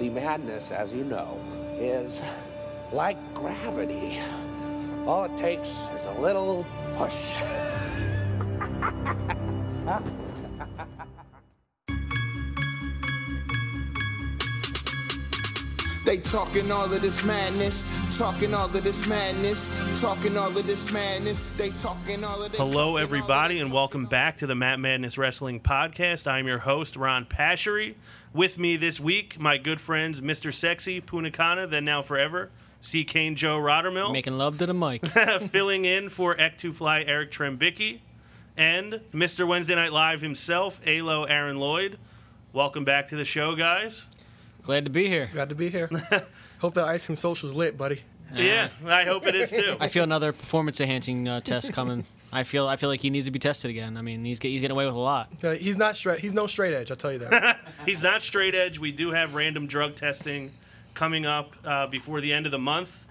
See, madness, as you know, is like gravity. All it takes is a little push. They talking all of this madness, talking all of this madness, talking all of this madness. They talking all of this. Hello, everybody, and welcome back to the Matt Madness Wrestling Podcast. I'm your host, Ron Pashery. With me this week, my good friends, Mr. Sexy, Punakana, then now forever, C. Kane Joe Rottermill, Making love to the mic. filling in for Ek2 Fly Eric Trembicki, and Mr. Wednesday Night Live himself, Alo Aaron Lloyd. Welcome back to the show, guys. Glad to be here. Glad to be here. Hope that ice cream social's lit, buddy. Yeah, I hope it is too. I feel another performance enhancing uh, test coming. I feel I feel like he needs to be tested again. I mean, he's he's getting away with a lot. Uh, he's not straight. He's no straight edge. I'll tell you that. He's not straight edge. We do have random drug testing coming up uh, before the end of the month.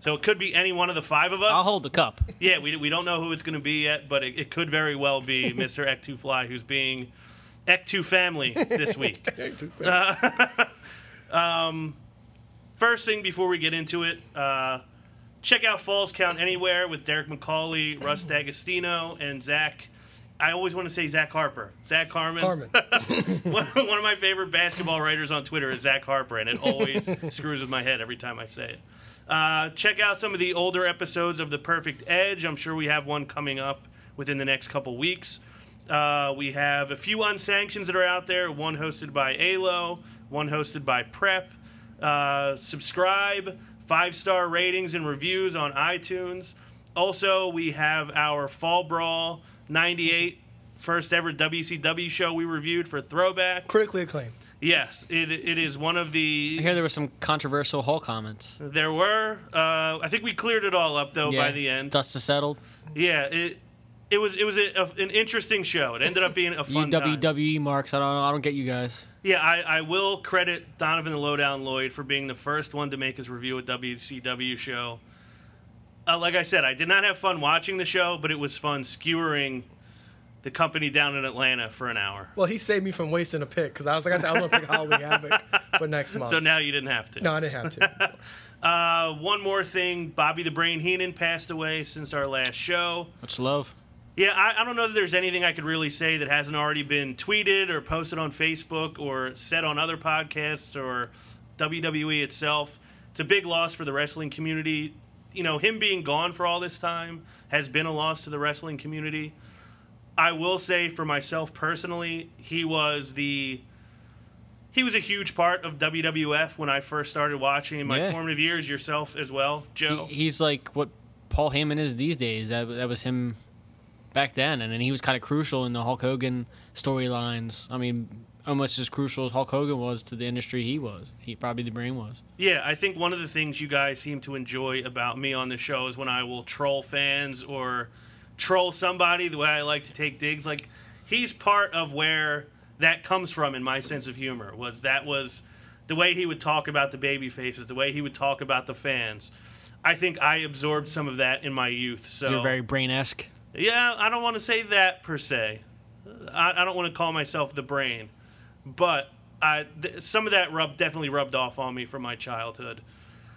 So it could be any one of the five of us. I'll hold the cup. Yeah, we, we don't know who it's going to be yet, but it, it could very well be Mr. Ek2 Fly, who's being Ek2 family this week. First thing before we get into it, uh, check out Falls Count Anywhere with Derek McCauley, Russ D'Agostino, and Zach. I always want to say Zach Harper. Zach Harmon. Harmon. one, one of my favorite basketball writers on Twitter is Zach Harper, and it always screws with my head every time I say it. Uh, check out some of the older episodes of The Perfect Edge. I'm sure we have one coming up within the next couple weeks. Uh, we have a few unsanctions that are out there. One hosted by Alo, one hosted by Prep. Uh, subscribe, five star ratings and reviews on iTunes. Also, we have our Fall Brawl 98 first ever WCW show we reviewed for Throwback. Critically acclaimed. Yes, it, it is one of the. I hear there were some controversial Hall comments. There were. Uh, I think we cleared it all up though by the end. dust is settled. Yeah, it it was it was a, a- an interesting show. It ended up being a You fun time. WWE marks. I don't. I don't get you guys. Yeah, I, I will credit Donovan the Lowdown Lloyd for being the first one to make his review of WCW show. Uh, like I said, I did not have fun watching the show, but it was fun skewering the company down in Atlanta for an hour. Well, he saved me from wasting a pick because I was like, I said, I was gonna pick Halloween Havoc for next month. So now you didn't have to. no, I didn't have to. Uh, one more thing Bobby the Brain Heenan passed away since our last show. Much love. Yeah, I, I don't know that there's anything I could really say that hasn't already been tweeted or posted on Facebook or said on other podcasts or WWE itself. It's a big loss for the wrestling community. You know, him being gone for all this time has been a loss to the wrestling community. I will say for myself personally, he was the he was a huge part of WWF when I first started watching in my Yeah. formative years. Yourself as well, He, Joe. he's like what Paul Heyman is these days. That that was him back then, and then he was kind of crucial in the Hulk Hogan storylines. I mean, almost as crucial as Hulk Hogan was to the industry. He was. He probably the brain was. Yeah, I think one of the things you guys seem to enjoy about me on the show is when I will troll fans or troll somebody the way I like to take digs. Like he's part of where that comes from in my sense of humor. Was that was the way he would talk about the baby faces, the way he would talk about the fans. I think I absorbed some of that in my youth. So You're very brain esque. Yeah, I don't want to say that per se. I, I don't want to call myself the brain, but I, th- some of that rub definitely rubbed off on me from my childhood.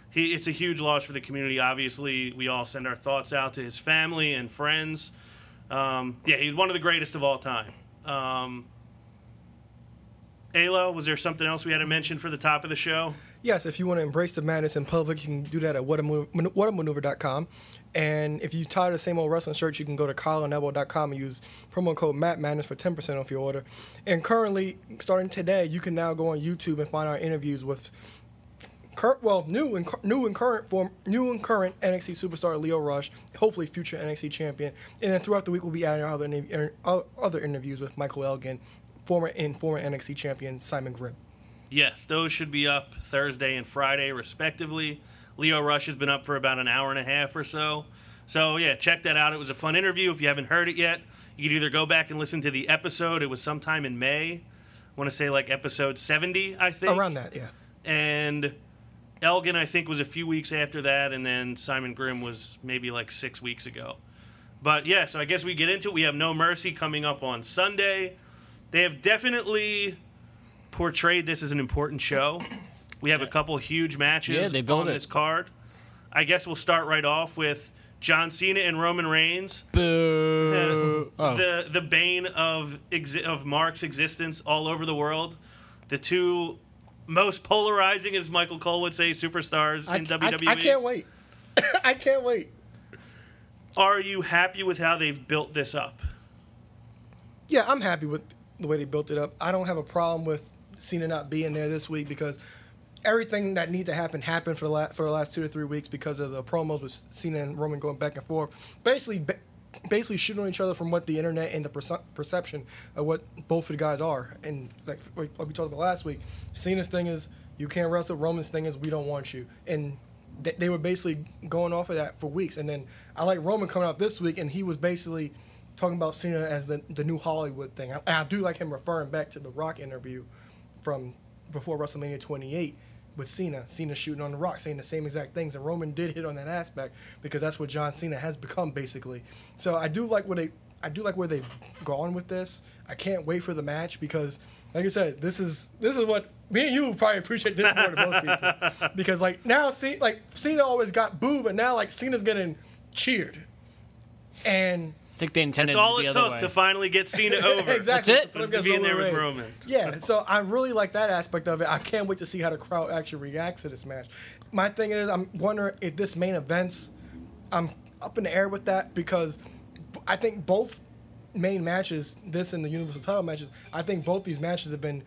He, it's a huge loss for the community. Obviously, we all send our thoughts out to his family and friends. Um, yeah, he's one of the greatest of all time. Um, was there something else we had to mention for the top of the show? Yes, if you want to embrace the madness in public, you can do that at whatamaneuver- whatamaneuver.com. And if you tie the same old wrestling shirts, you can go to collarandelbow.com and use promo code Matt Madness for 10% off your order. And currently, starting today, you can now go on YouTube and find our interviews with current, well, new and new and current form, new and current NXT superstar Lio Rush, hopefully future NXT champion. And then throughout the week, we'll be adding other other interviews with Michael Elgin, former and former NXT champion Simon Grimm. Yes, those should be up Thursday and Friday, respectively. Lio Rush has been up for about an hour and a half or so. So, yeah, check that out. It was a fun interview. If you haven't heard it yet, you could either go back and listen to the episode. It was sometime in May. I want to say like episode 70, I think. Around that, yeah. And Elgin, I think, was a few weeks after that. And then Simon Grimm was maybe like six weeks ago. But yeah, so I guess we get into it. We have No Mercy coming up on Sunday. They have definitely portrayed this as an important show. We have a couple huge matches Yeah, they built on it. this card. I guess we'll start right off with John Cena and Roman Reigns. Boo. Oh. the the bane of exi- of Mark's existence all over the world. The two most polarizing, as Michael Cole would say, superstars I, in I- WWE. I can't wait. I can't wait. Are you happy with how they've built this up? Yeah, I'm happy with the way they built it up. I don't have a problem with Cena not being there this week because everything that needed to happen happened for the last for the last two to three weeks because of the promos with Cena and Roman going back and forth, basically. Ba- Basically shooting on each other from what the internet and the perce- perception of what both of the guys are, and like like we talked about last week, Cena's thing is you can't wrestle. Roman's thing is we don't want you, and th- they were basically going off of that for weeks. And then I like Roman coming out this week, and he was basically talking about Cena as the, the new Hollywood thing. I, I do like him referring back to the Rock interview from before WrestleMania 28 with Cena. Cena shooting on the Rock, saying the same exact things, and Roman did hit on that aspect because that's what John Cena has become basically. So I do like where they I do like where they've gone with this. I can't wait for the match because, like I said, this is this is what me and you probably appreciate this more than most people because like now, see, like Cena always got booed, but now like Cena's getting cheered, and I think they intended It's all it the it other took way. to finally get Cena over. exactly That's it. Put him Was to be in there with Reigns. Roman. Yeah, so I really like that aspect of it. I can't wait to see how the crowd actually reacts to this match. My thing is, I'm wondering if this main events, I'm up in the air with that because I think both main matches, this and the Universal Title matches, I think both these matches have been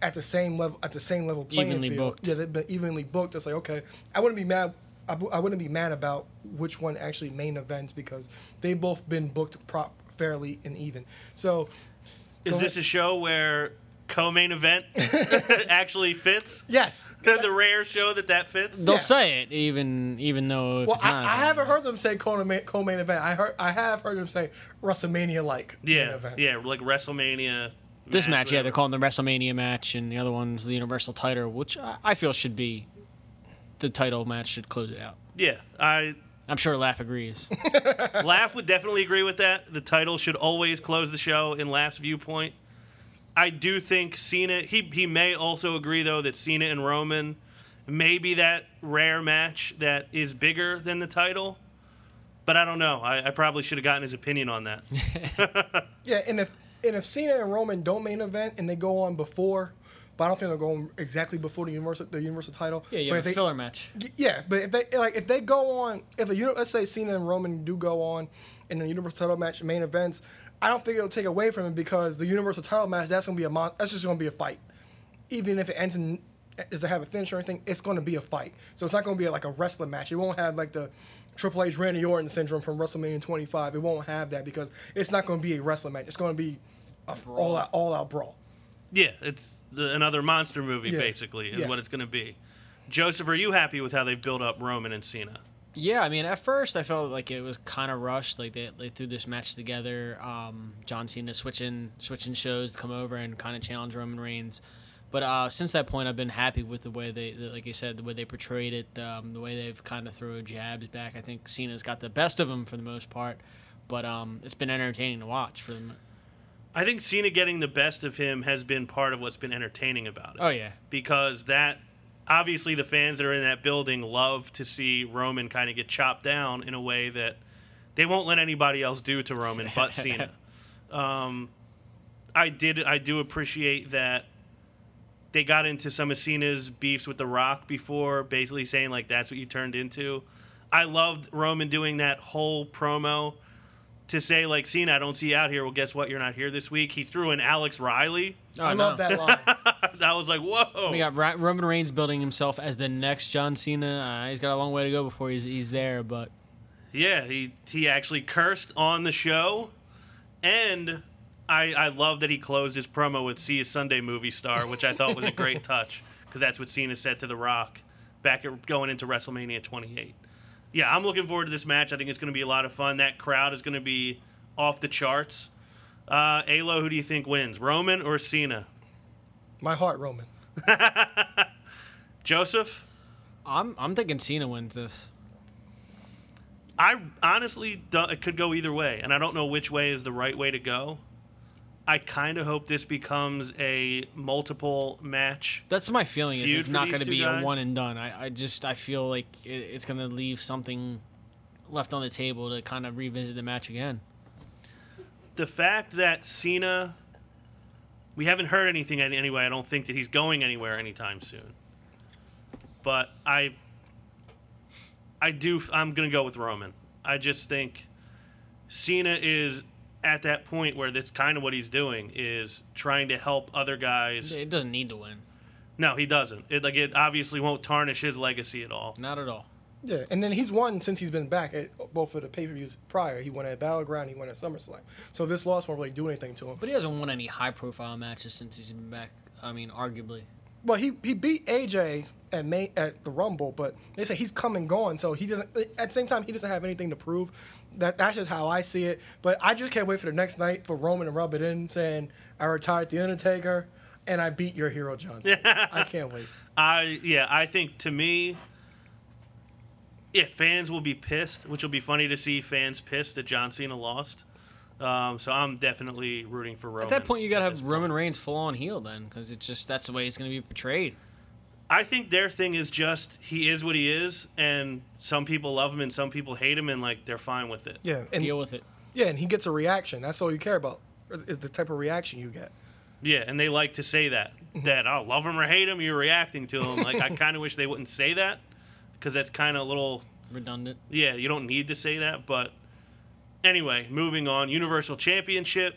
at the same level, at the same level playing Evenly field. booked. Yeah, they've been evenly booked. It's like okay, I wouldn't be mad. I, w- I wouldn't be mad about which one actually main events because they've both been booked prop fairly and even. So Is Go this a show where co-main event actually fits? yes, the rare show that that fits. They'll Yeah. say it even even though if Well, it's not. I, I haven't heard them say co-main, co-main event. I heard I have heard them say WrestleMania like Yeah, event. yeah, like WrestleMania. This match, yeah, they're calling the WrestleMania match, and the other one's the Universal title, which I, I feel should be the title match should close it out. Yeah, I I'm sure Laugh agrees. Laugh would definitely agree with that. The title should always close the show in Laugh's viewpoint. I do think Cena. He he may also agree though that Cena and Roman may be that rare match that is bigger than the title. But I don't know. I, I probably should have gotten his opinion on that. Yeah, and if and if Cena and Roman don't main event and they go on before, but I don't think they're going exactly before the universal the universal title. Yeah, you but have if they, filler match. Yeah, but if they like if they go on if the let's say Cena and Roman do go on in the Universal Title match main events, I don't think it'll take away from it because the Universal Title match that's gonna be a mon- that's just gonna be a fight. Even if it ends in does it have a finish or anything, it's gonna be a fight. So it's not gonna be like a wrestling match. It won't have like the Triple H Randy Orton syndrome from WrestleMania 25. It won't have that because it's not gonna be a wrestling match. It's gonna be a all out all out brawl. Yeah, it's the, another monster movie Yeah. basically is Yeah. what it's going to be. Joseph, are you happy with how they've built up Roman and Cena? Yeah, I mean, at first I felt like it was kind of rushed. Like they, they threw this match together. Um, John Cena switching switching shows to come over and kind of challenge Roman Reigns. But uh, since that point, I've been happy with the way they, like you said, the way they portrayed it, um, the way they've kind of thrown jabs back. I think Cena's got the best of them for the most part, but um, it's been entertaining to watch for them. I think Cena getting the best of him has been part of what's been entertaining about it. Oh yeah, because that obviously the fans that are in that building love to see Roman kind of get chopped down in a way that they won't let anybody else do to Roman but Cena. Um, I did I do appreciate that they got into some of Cena's beefs with The Rock before, basically saying like that's what you turned into. I loved Roman doing that whole promo to say like Cena, I don't see you out here. Well, guess what? You're not here this week. He threw in Alex Riley. oh, I no. love that line. that was like whoa. We got Ra- Roman Reigns building himself as the next John Cena. Uh, he's got a long way to go before he's he's there, but Yeah, he he actually cursed on the show, and I I love that he closed his promo with "See you Sunday, movie star," which I thought was a great touch because that's what Cena said to The Rock back at going into WrestleMania 28. Yeah, I'm looking forward to this match. I think it's going to be a lot of fun. That crowd is going to be off the charts. Uh, Alo, who do you think wins, Roman or Cena? My heart, Roman. Joseph? I'm I'm thinking Cena wins this. I honestly don't, it could go either way, and I don't know which way is the right way to go. I kind of hope this becomes a multiple match. That's my feeling. Is it's not going to be guys? a one and done. I, I just I feel like it, it's going to leave something left on the table to kind of revisit the match again. The fact that Cena, we haven't heard anything anyway. I don't think that he's going anywhere anytime soon. But I, I do. I'm gonna go with Roman. I just think Cena is at that point where that's kind of what he's doing is trying to help other guys. It doesn't need to win. No, he doesn't. It like it obviously won't tarnish his legacy at all. Not at all. Yeah, and then he's won since he's been back at both of the pay per views prior. He won at Battleground, he won at SummerSlam. So this loss won't really do anything to him. But he hasn't won any high profile matches since he's been back. I mean, arguably. Well, he he beat AJ at May at the Rumble, but they say he's come and gone, so he doesn't. At the same time, he doesn't have anything to prove. That that's just how I see it. But I just can't wait for the next night for Roman to rub it in, saying I retired the Undertaker and I beat your hero Johnson. I can't wait. I yeah, I think to me, yeah, fans will be pissed, which will be funny to see fans pissed that John Cena lost. Um, so I'm definitely rooting for Roman. At that point, you got to have Roman. Reigns full on heel then, because it's just that's the way it's going to be portrayed. I think their thing is just he is what he is, and some people love him and some people hate him, and like they're fine with it. Yeah, and Deal with it. yeah, and he gets a reaction. That's all you care about is the type of reaction you get. Yeah, and they like to say that mm-hmm. that oh, love him or hate him, you're reacting to him. Like I kind of wish they wouldn't say that because that's kind of a little Redundant. yeah, you don't need to say that, but anyway, moving on. Universal Championship.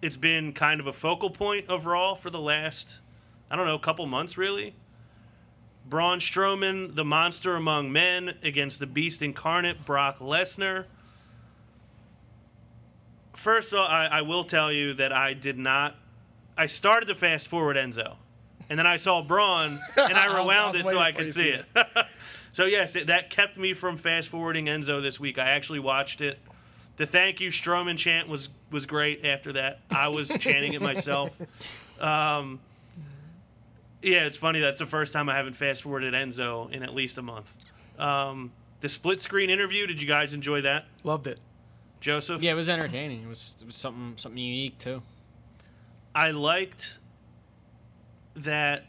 It's been kind of a focal point of Raw for the last, I don't know, couple months really. Braun Strowman, the monster among men, against the beast incarnate, Brock Lesnar. First, of all, I, I will tell you that I did not. I started to fast forward Enzo, and then I saw Braun, and I was- I rewound it so I could see see it. so yes, it, that kept me from fast forwarding Enzo this week. I actually watched it. The thank you Strowman chant was was great. After that, I was chanting it myself. Um, yeah, it's funny. That's the first time I haven't fast forwarded Enzo in at least a month. Um, the split screen interview. Did you guys enjoy that, Loved it. Joseph? Yeah, it was entertaining. It was, it was something something unique too. I liked that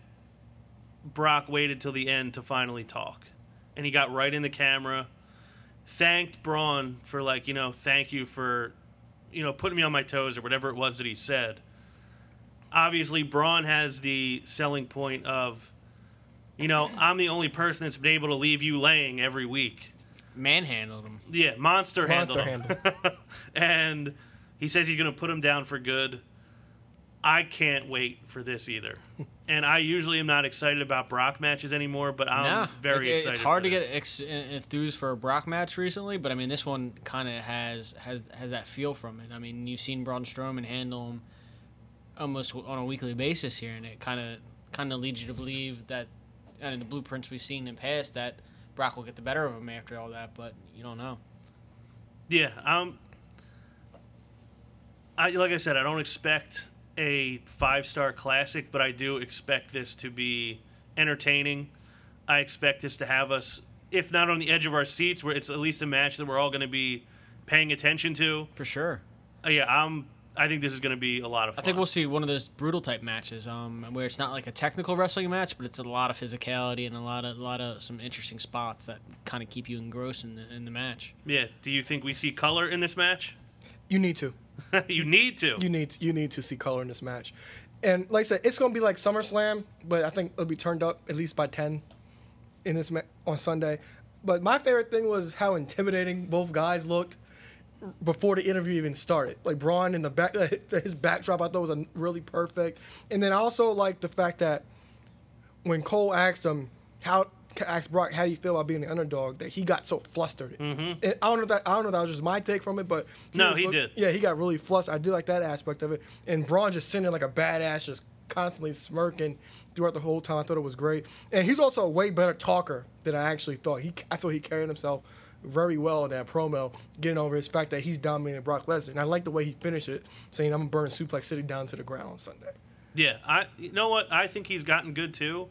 Brock waited till the end to finally talk. And he got right in the camera, thanked Braun for like, you know, thank you for, you know, putting me on my toes or whatever it was that he said. Obviously, Braun has the selling point of, you know, I'm the only person that's been able to leave you laying every week. Manhandled him. Yeah, monster, Monster him. and he says he's going to put him down for good. I can't wait for this either. and I usually am not excited about Brock matches anymore, but I'm Nah, very it- it- excited. It's hard for to this. get ex- enthused for a Brock match recently, but I mean this one kind of has has has that feel from it. I mean you've seen Braun Strowman handle him almost on a weekly basis here, and it kind of kind of leads you to believe that, and in the blueprints we've seen in the past that Brock will get the better of him after all that, but you don't know. Yeah, um, I like I said, I don't expect a five star classic, but I do expect this to be entertaining. I expect this to have us, if not on the edge of our seats, where it's at least a match that we're all going to be paying attention to. For sure. Uh, yeah, I'm. I think this is going to be a lot of fun. I think we'll see one of those brutal type matches, um, where it's not like a technical wrestling match, but it's a lot of physicality and a lot of a lot of some interesting spots that kind of keep you engrossed in the in the match. Yeah. Do you think we see color in this match? You need to. you need to. You need you need to see color in this match. And like I said, it's gonna be like SummerSlam, but I think it'll be turned up at least by ten in this ma- on Sunday. But my favorite thing was how intimidating both guys looked before the interview even started. Like Braun in the back, his backdrop I thought was a, really perfect. And then I also like the fact that when Cole asked him how asked Brock how do you feel about being the underdog, that he got so flustered. And I don't know that I don't know that was just my take from it, but Mm-hmm. No, he look- did. Yeah, he got really flustered. I did like that aspect of it. And Braun just sitting there like a badass, just constantly smirking throughout the whole time. I thought it was great. And he's also a way better talker than I actually thought. He I thought he carried himself very well in that promo, getting over his fact that he's dominating Brock Lesnar. And I like the way he finished it, saying I'm gonna burn Suplex City down to the ground on Sunday. Yeah, I you know what? I think he's gotten good too.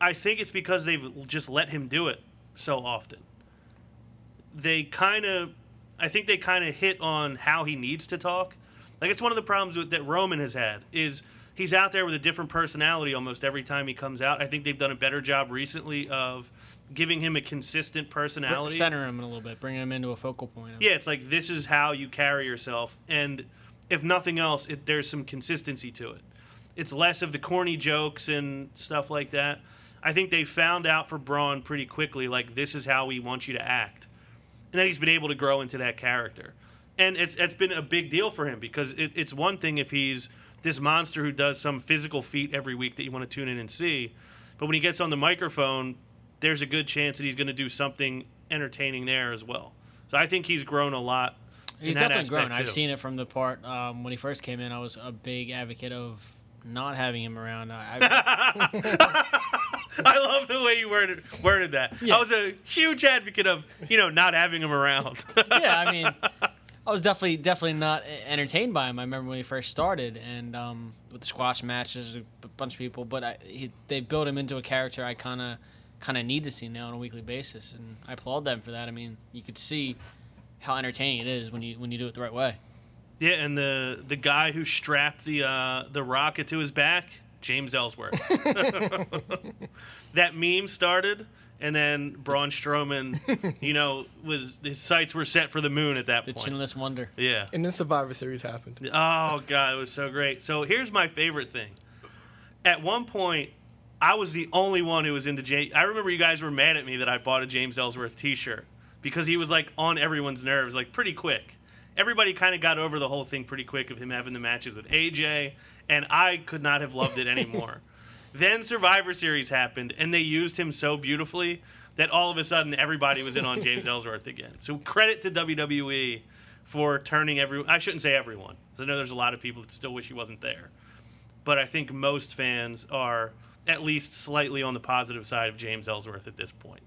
I think it's because they've just let him do it so often. They kind of I think they kind of hit on how he needs to talk Like it's one of the problems with, that Roman has had is he's out there with a different personality almost every time he comes out. I think they've done a better job recently of giving him a consistent personality. Center him a little bit, bringing him into a focal point. Yeah, it's like this is how you carry yourself, and if nothing else, it, there's some consistency to it. It's less of the corny jokes and stuff like that. I think they found out for Braun pretty quickly, like this is how we want you to act, and that he's been able to grow into that character, and it's it's been a big deal for him because it, it's one thing if he's this monster who does some physical feat every week that you want to tune in and see, but when he gets on the microphone, there's a good chance that he's going to do something entertaining there as well. So I think he's grown a lot. He's definitely grown. aspect, I've seen it from the part um, when he first came in. I was a big advocate of not having him around. I, I love the way you worded worded that. Yeah. I was a huge advocate of you know not having him around. Yeah, I mean, I was definitely definitely not entertained by him. I remember when he first started, and um, with the squash matches, with a bunch of people. But I, he, they built him into a character I kind of kind of need to see now on a weekly basis, and I applaud them for that. I mean, you could see how entertaining it is when you when you do it the right way. yeah, and the the guy who strapped the uh, the rocket to his back, James Ellsworth. that meme started, and then Braun Strowman, you know, was his sights were set for the moon at that The point. The chinless wonder. Yeah. And then Survivor Series happened. Oh god, it was so great. So here's my favorite thing. At one point, I was the only one who was into James. I remember you guys were mad at me that I bought a James Ellsworth T-shirt because he was like on everyone's nerves, like pretty quick. Everybody kind of got over the whole thing pretty quick of him having the matches with AJ, and I could not have loved it anymore. then Survivor Series happened, and they used him so beautifully that all of a sudden everybody was in on James Ellsworth again. So credit to WWE for turning every I shouldn't say everyone. I know there's a lot of people that still wish he wasn't there. But I think most fans are at least slightly on the positive side of James Ellsworth at this point.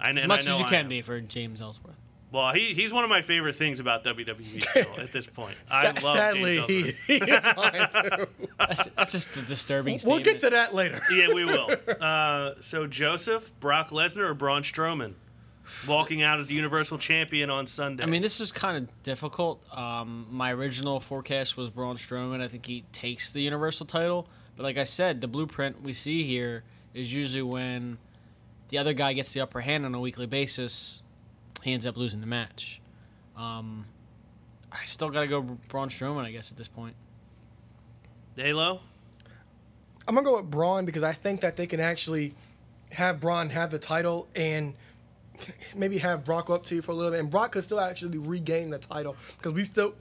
I, As much as you can be for James Ellsworth. Well, he, he's one of my favorite things about WWE still at this point. I love sadly, James he, Ellsworth. he is mine too. That's, that's just a disturbing we'll statement. get to that later. yeah, we will. Uh, so Joseph, Brock Lesnar, or Braun Strowman walking out as the Universal Champion on Sunday. I mean, this is kind of difficult. Um, my original forecast was Braun Strowman. I think he takes the Universal title. But like I said, the blueprint we see here is usually when the other guy gets the upper hand on a weekly basis, he ends up losing the match. Um, I still got to go Braun Strowman, I guess, at this point. Halo. I'm gonna go with Braun because I think that they can actually have Braun have the title and maybe have Brock up to you for a little bit, and Brock could still actually regain the title because we still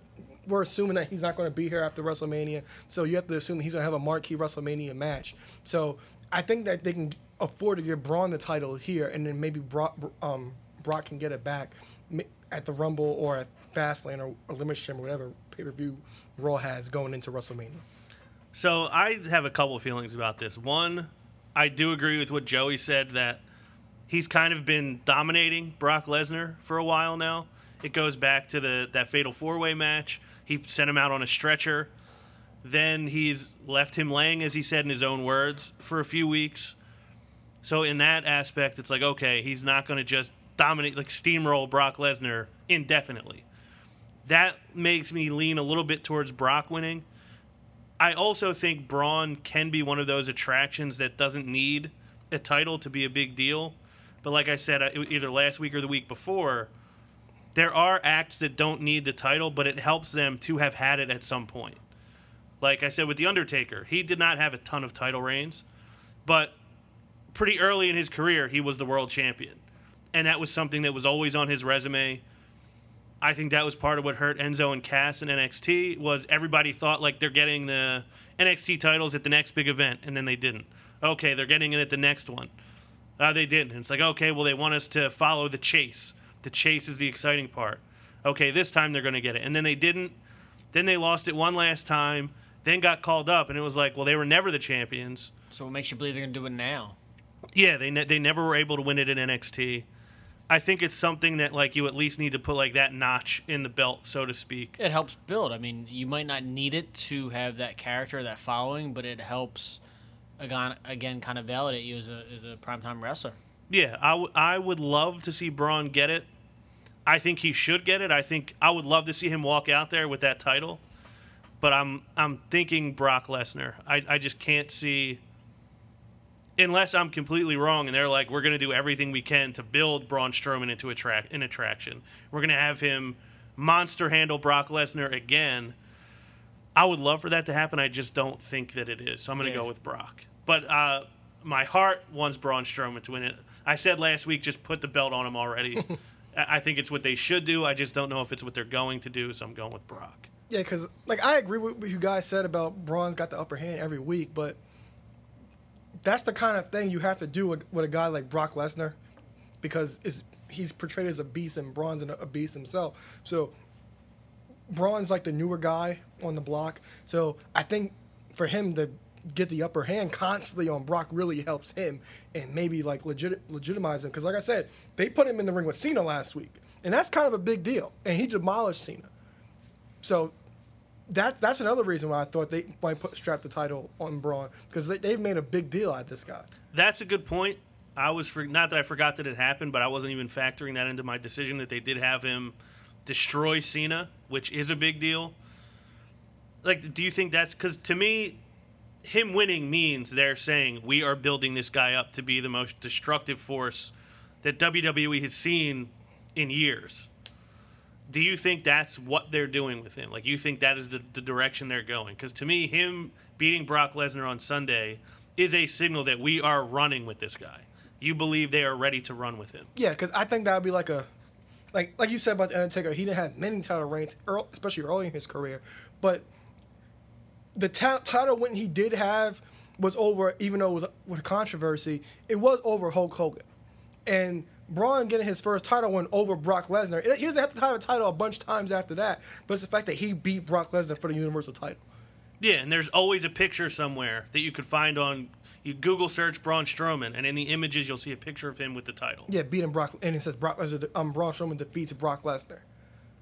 we're assuming that he's not going to be here after WrestleMania, so you have to assume he's going to have a marquee WrestleMania match. So I think that they can afford to give Braun the title here, and then maybe Brock, um, Brock can get it back at the Rumble or at Fastlane or Elimination or whatever pay per view Raw has going into WrestleMania. So I have a couple of feelings about this. One, I do agree with what Joey said that he's kind of been dominating Brock Lesnar for a while now. It goes back to the that fatal four way match. He sent him out on a stretcher. Then he's left him laying, as he said in his own words, for a few weeks. So in that aspect, it's like okay, he's not going to just dominate like steamroll Brock Lesnar indefinitely. That makes me lean a little bit towards Brock winning. I also think Braun can be one of those attractions that doesn't need a title to be a big deal. But like I said, either last week or the week before, there are acts that don't need the title, but it helps them to have had it at some point. Like I said with The Undertaker, he did not have a ton of title reigns, but pretty early in his career, he was the world champion. And that was something that was always on his resume. I think that was part of what hurt Enzo and Cass in NXT was everybody thought like they're getting the NXT titles at the next big event, and then they didn't. Okay, they're getting it at the next one. Uh, they didn't. And it's like, okay, well, they want us to follow the chase. The chase is the exciting part. Okay, this time they're going to get it. And then they didn't. Then they lost it one last time, then got called up, and it was like, well, they were never the champions. So what makes you believe they're going to do it now? Yeah, they, ne- they never were able to win it in NXT. I think it's something that like you at least need to put like that notch in the belt, so to speak. It helps build. I mean, you might not need it to have that character, that following, but it helps again, again kind of validate you as a as a primetime wrestler. Yeah, I, w- I would love to see Braun get it. I think he should get it. I think I would love to see him walk out there with that title. but I'm I'm thinking Brock Lesnar. I, I just can't see unless I'm completely wrong and they're like, we're gonna do everything we can to build Braun Strowman into attract an attraction. We're gonna have him monster handle Brock Lesnar again. I would love for that to happen. I just don't think that it is. So I'm gonna Yeah. go with Brock. But uh, my heart wants Braun Strowman to win it. I said last week, just put the belt on him already. I think it's what they should do. I just don't know if it's what they're going to do. So I'm going with Brock. Yeah, because like I agree with what you guys said about Braun's got the upper hand every week, but that's the kind of thing you have to do with, with a guy like Brock Lesnar, because he's portrayed as a beast and Braun's a beast himself. So Braun's like the newer guy on the block. So I think for him to get the upper hand constantly on Brock really helps him and maybe like legit legitimize him. Because like I said, they put him in the ring with Cena last week, and that's kind of a big deal. And he demolished Cena. So that that's another reason why I thought they might put strap the title on Braun because they, they've made a big deal out of this guy. That's a good point. I was for, not that I forgot that it happened, but I wasn't even factoring that into my decision that they did have him destroy Cena, which is a big deal. Like, do you think that's because to me, him winning means they're saying we are building this guy up to be the most destructive force that WWE has seen in years. Do you think that's what they're doing with him? Like, you think that is the, the direction they're going? Because to me, him beating Brock Lesnar on Sunday is a signal that we are running with this guy. You believe they are ready to run with him. Yeah, because I think that would be like a like like you said about the Undertaker. He didn't have many title reigns, especially early in his career, but the ta- title when he did have was over, even though it was with controversy. It was over Hulk Hogan, and Braun getting his first title win over Brock Lesnar. He doesn't have to have a title a bunch of times after that, but it's the fact that he beat Brock Lesnar for the Universal title. Yeah, and there's always a picture somewhere that you could find on. You Google search Braun Strowman, and in the images you'll see a picture of him with the title. Yeah, beating Brock, and it says Brock Lesnar. Um, Braun Strowman defeats Brock Lesnar.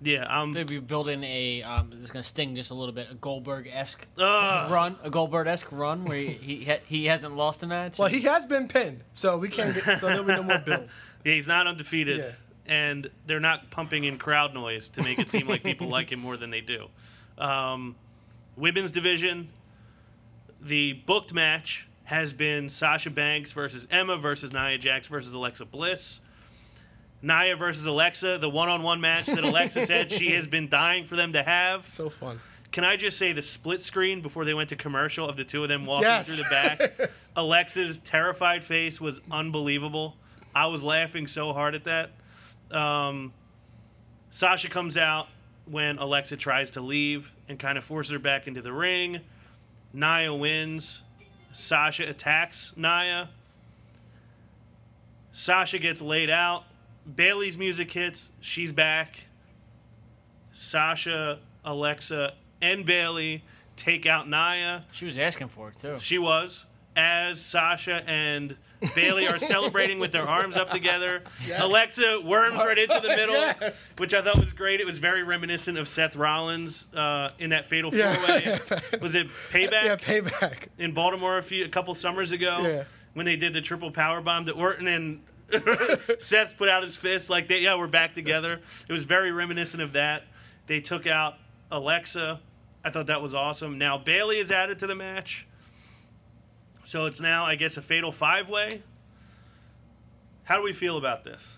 Yeah, um, They'd be building a. Um, this is gonna sting just a little bit. A Goldberg esque Ugh. run, a Goldberg esque run where he he, ha- he hasn't lost a match. Well, he has been pinned, so we can't get. So there'll be no more bills. yeah, he's not undefeated, Yeah. and they're not pumping in crowd noise to make it seem like people like him more than they do. Um, women's division, the booked match has been Sasha Banks versus Emma versus Nia Jax versus Alexa Bliss. Nia versus Alexa, the one-on-one match that Alexa said she has been dying for them to have. So fun. Can I just say the split screen before they went to commercial of the two of them walking Yes. through the back? Alexa's terrified face was unbelievable. I was laughing so hard at that. Um, Sasha comes out when Alexa tries to leave and kind of forces her back into the ring. Nia wins. Sasha attacks Nia. Sasha gets laid out. Bayley's music hits. She's back. Sasha, Alexa, and Bayley take out Nia. she was asking for it too. She was. As Sasha and Bayley are celebrating with their arms up together, Alexa worms right into the middle, Yes. which I thought was great. It was very reminiscent of Seth Rollins uh, in that Fatal Four Yeah. Way. was it Payback Yeah, payback. in Baltimore a few a couple summers ago Yeah. when they did the triple power bomb that Orton and Seth put out his fist like they yeah we're back together. It was very reminiscent of that. They took out Alexa. I thought that was awesome. Now Bayley is added to the match. So it's now I guess a fatal five way. How do we feel about this?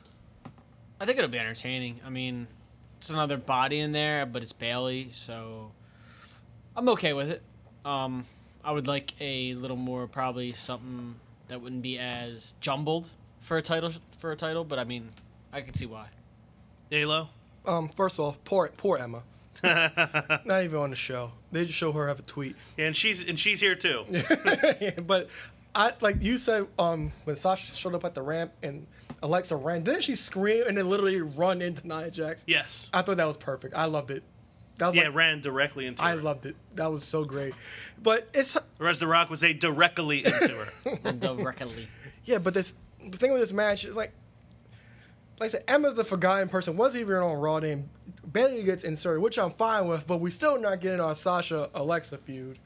I think it'll be entertaining. I mean, it's another body in there, but it's Bayley, so I'm okay with it. Um, I would like a little more, probably something that wouldn't be as jumbled for a title for a title, but I mean, I can see why. Alo? Um, first off, poor poor Emma. Not even on the show. They just show her have a tweet. Yeah, And she's and she's here too. but I like you said um when Sasha showed up at the ramp and Alexa ran, didn't she scream and then literally run into Nia Jax? Yes. I thought that was perfect. I loved it. That was Yeah, like, ran directly into her. I loved it. That was so great. But it's Or as The Rock would say, directly into her. Directly. yeah, but this the thing with this match is like like I said, Emma's the forgotten person. Wasn't even on Raw. Then Bayley gets inserted, which I'm fine with, but we still not getting our Sasha Alexa feud,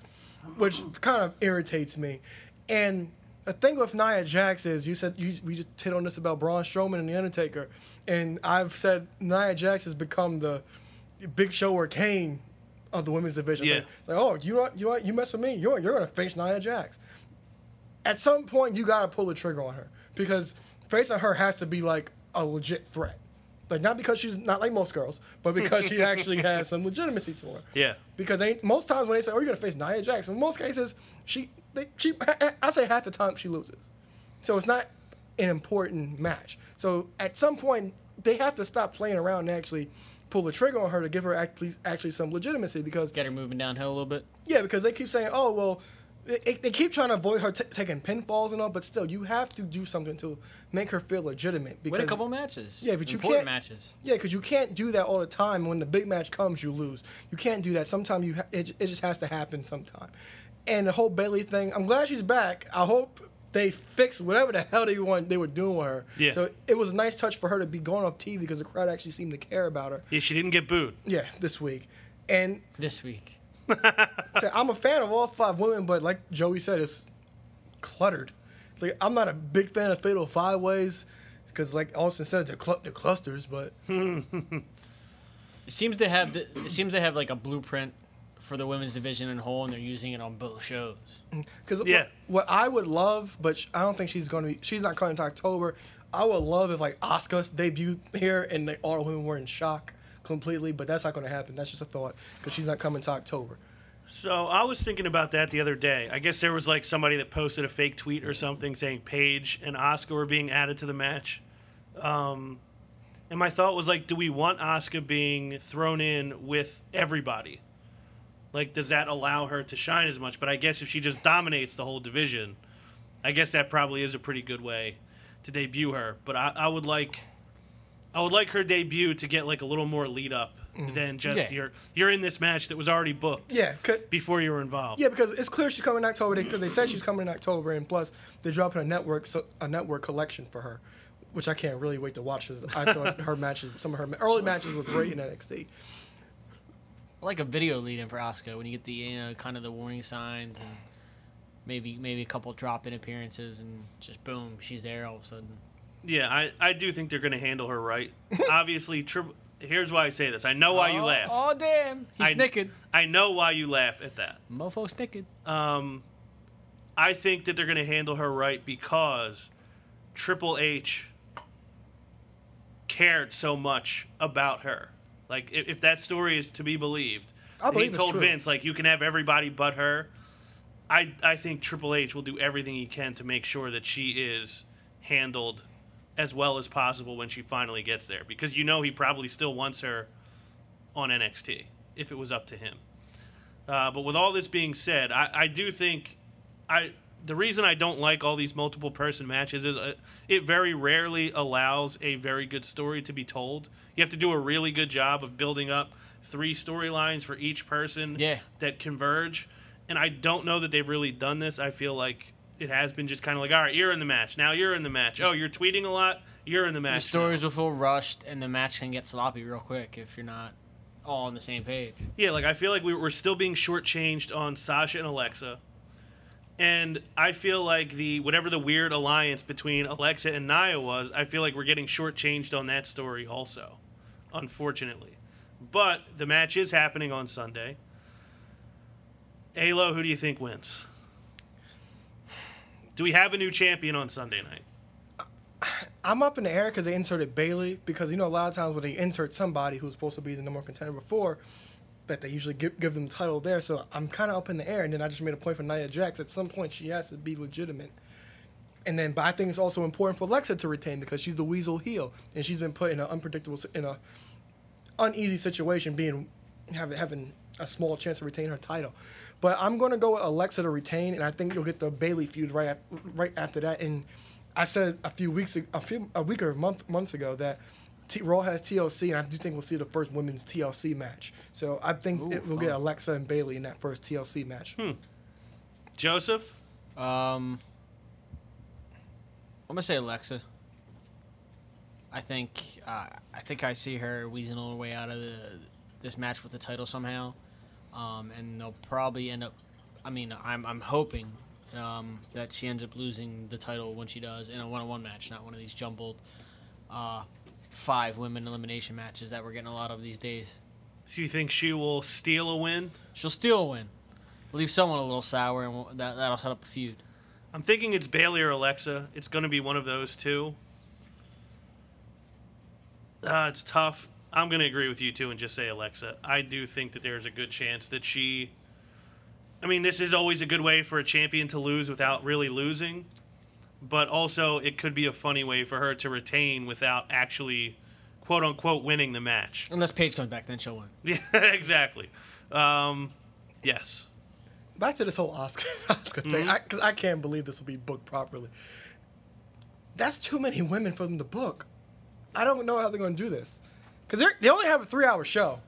which kind of irritates me. And the thing with Nia Jax is, you said you, we just hit on this about Braun Strowman and the Undertaker, and I've said Nia Jax has become the Big Show or Kane of the women's division. Yeah. It's like, like, oh, you know, you know, you mess with me, you're you're gonna face Nia Jax. At some point, you gotta pull the trigger on her because facing her has to be like a legit threat. Like not because she's not like most girls, but because she actually has some legitimacy to her. Yeah. Because they, most times when they say, "Oh, you're gonna face Nia Jax," in most cases, she, they, she, I say half the time she loses. So it's not an important match. So at some point, they have to stop playing around and actually pull the trigger on her to give her actually actually some legitimacy. Because Get her moving downhill a little bit. yeah, because they keep saying, "Oh, well." They, they keep trying to avoid her t- taking pinfalls and all, but still, you have to do something to make her feel legitimate. Because Win a couple matches. Yeah, but you can't- matches. yeah, because you can't do that all the time. When the big match comes, you lose. You can't do that. Sometimes you ha- it, it just has to happen sometime. And the whole Bayley thing, I'm glad she's back. I hope they fix whatever the hell they want they were doing with her. Yeah. So it was a nice touch for her to be going off TV because the crowd actually seemed to care about her. Yeah, she didn't get booed. Yeah, this week. And This week. So I'm a fan of all five women, but like Joey said, it's cluttered. Like I'm not a big fan of Fatal Five Ways because, like Austin said, they're, cl- they're clusters. But It seems to have the, it seems they have like a blueprint for the women's division in whole, and they're using it on both shows. Mm-hmm. Because Yeah. what, what I would love, but sh- I don't think she's going to be. She's not coming to October. I would love if like Asuka debuted here and like, all the women were in shock completely. But that's not going to happen. That's just a thought because she's not coming to October. So I was thinking about that the other day. I guess there was like somebody that posted a fake tweet or something saying Paige and Asuka were being added to the match. Um, and my thought was like, do we want Asuka being thrown in with everybody? Like, does that allow her to shine as much? But I guess if she just dominates the whole division, I guess that probably is a pretty good way to debut her. But I, I would like, I would like her debut to get like a little more lead up mm-hmm. than just Yeah. you're you're in this match that was already booked Yeah, before you were involved. yeah, because it's clear she's coming in October because they, said she's coming in October, and plus they're dropping a network so, a network collection for her, which I can't really wait to watch. Cause I thought her matches, some of her early matches were great in NXT. I like a video lead in for Asuka when you get the you know, kind of the warning signs and maybe maybe a couple drop in appearances and just boom, she's there all of a sudden. Yeah, I, I do think they're going to handle her right. Obviously, tri- here's why I say this. I know why you oh, laugh. Oh damn, he's I, naked. I know why you laugh at that. Mofo's naked. Um, I think that they're going to handle her right because Triple H cared so much about her. Like, if, if that story is to be believed, I he believe it's told. Vince, like, you can have everybody but her. I, I think Triple H will do everything he can to make sure that she is handled as well as possible when she finally gets there because you know he probably still wants her on NXT if it was up to him. Uh, but with all this being said, I, I do think I the reason I don't like all these multiple person matches is uh, it very rarely allows a very good story to be told. You have to do a really good job of building up three storylines for each person Yeah. that converge. And I don't know that they've really done this. I feel like it has been just kind of like, all right, you're in the match. Now you're in the match. Oh, you're tweeting a lot. You're in the match. The stories will feel rushed, and the match can get sloppy real quick if you're not all on the same page. Yeah, like I feel like we, we're still being shortchanged on Sasha and Alexa, and I feel like the whatever the weird alliance between Alexa and Nia was, I feel like we're getting shortchanged on that story also, unfortunately. But the match is happening on Sunday. Alo, who do you think wins? Do we have a new champion on Sunday night? I'm up in the air because they inserted Bayley because you know a lot of times when they insert somebody who's supposed to be the number one contender before, that they usually give, give them the title there. So I'm kind of up in the air, and then I just made a point for Nia Jax. At some point, she has to be legitimate. And then, but I think it's also important for Alexa to retain because she's the weasel heel, and she's been put in an unpredictable, in a uneasy situation, being having having a small chance to retain her title. But I'm going to go with Alexa to retain, and I think you'll get the Bayley feud right at, right after that. And I said a few weeks, ag- a few a week or a month months ago that T- Raw has TLC, and I do think we'll see the first women's TLC match. So I think it, we'll get Alexa and Bayley in that first TLC match. Joseph? Um, I'm gonna say Alexa. I think uh, I think I see her weaseling her way out of the, this match with the title somehow, um, and they'll probably end up. I mean, I'm I'm hoping um, that she ends up losing the title when she does in a one-on-one match, not one of these jumbled uh, five women elimination matches that we're getting a lot of these days. So you think she will steal a win? She'll steal a win. Leave someone a little sour, and we'll, that that'll set up a feud. I'm thinking it's Bayley or Alexa. It's going to be one of those two. Uh, it's tough. I'm going to agree with you two and just say Alexa. I do think that there's a good chance that she. I mean, this is always a good way for a champion to lose without really losing, but also it could be a funny way for her to retain without actually, quote unquote, winning the match. Unless Paige comes back, then she'll win. Yeah, exactly. Um, yes. Back to this whole Oscar, Oscar thing, because I, can't believe this will be booked properly. That's too many women for them to book. I don't know how they're going to do this. Because they only have a three hour show.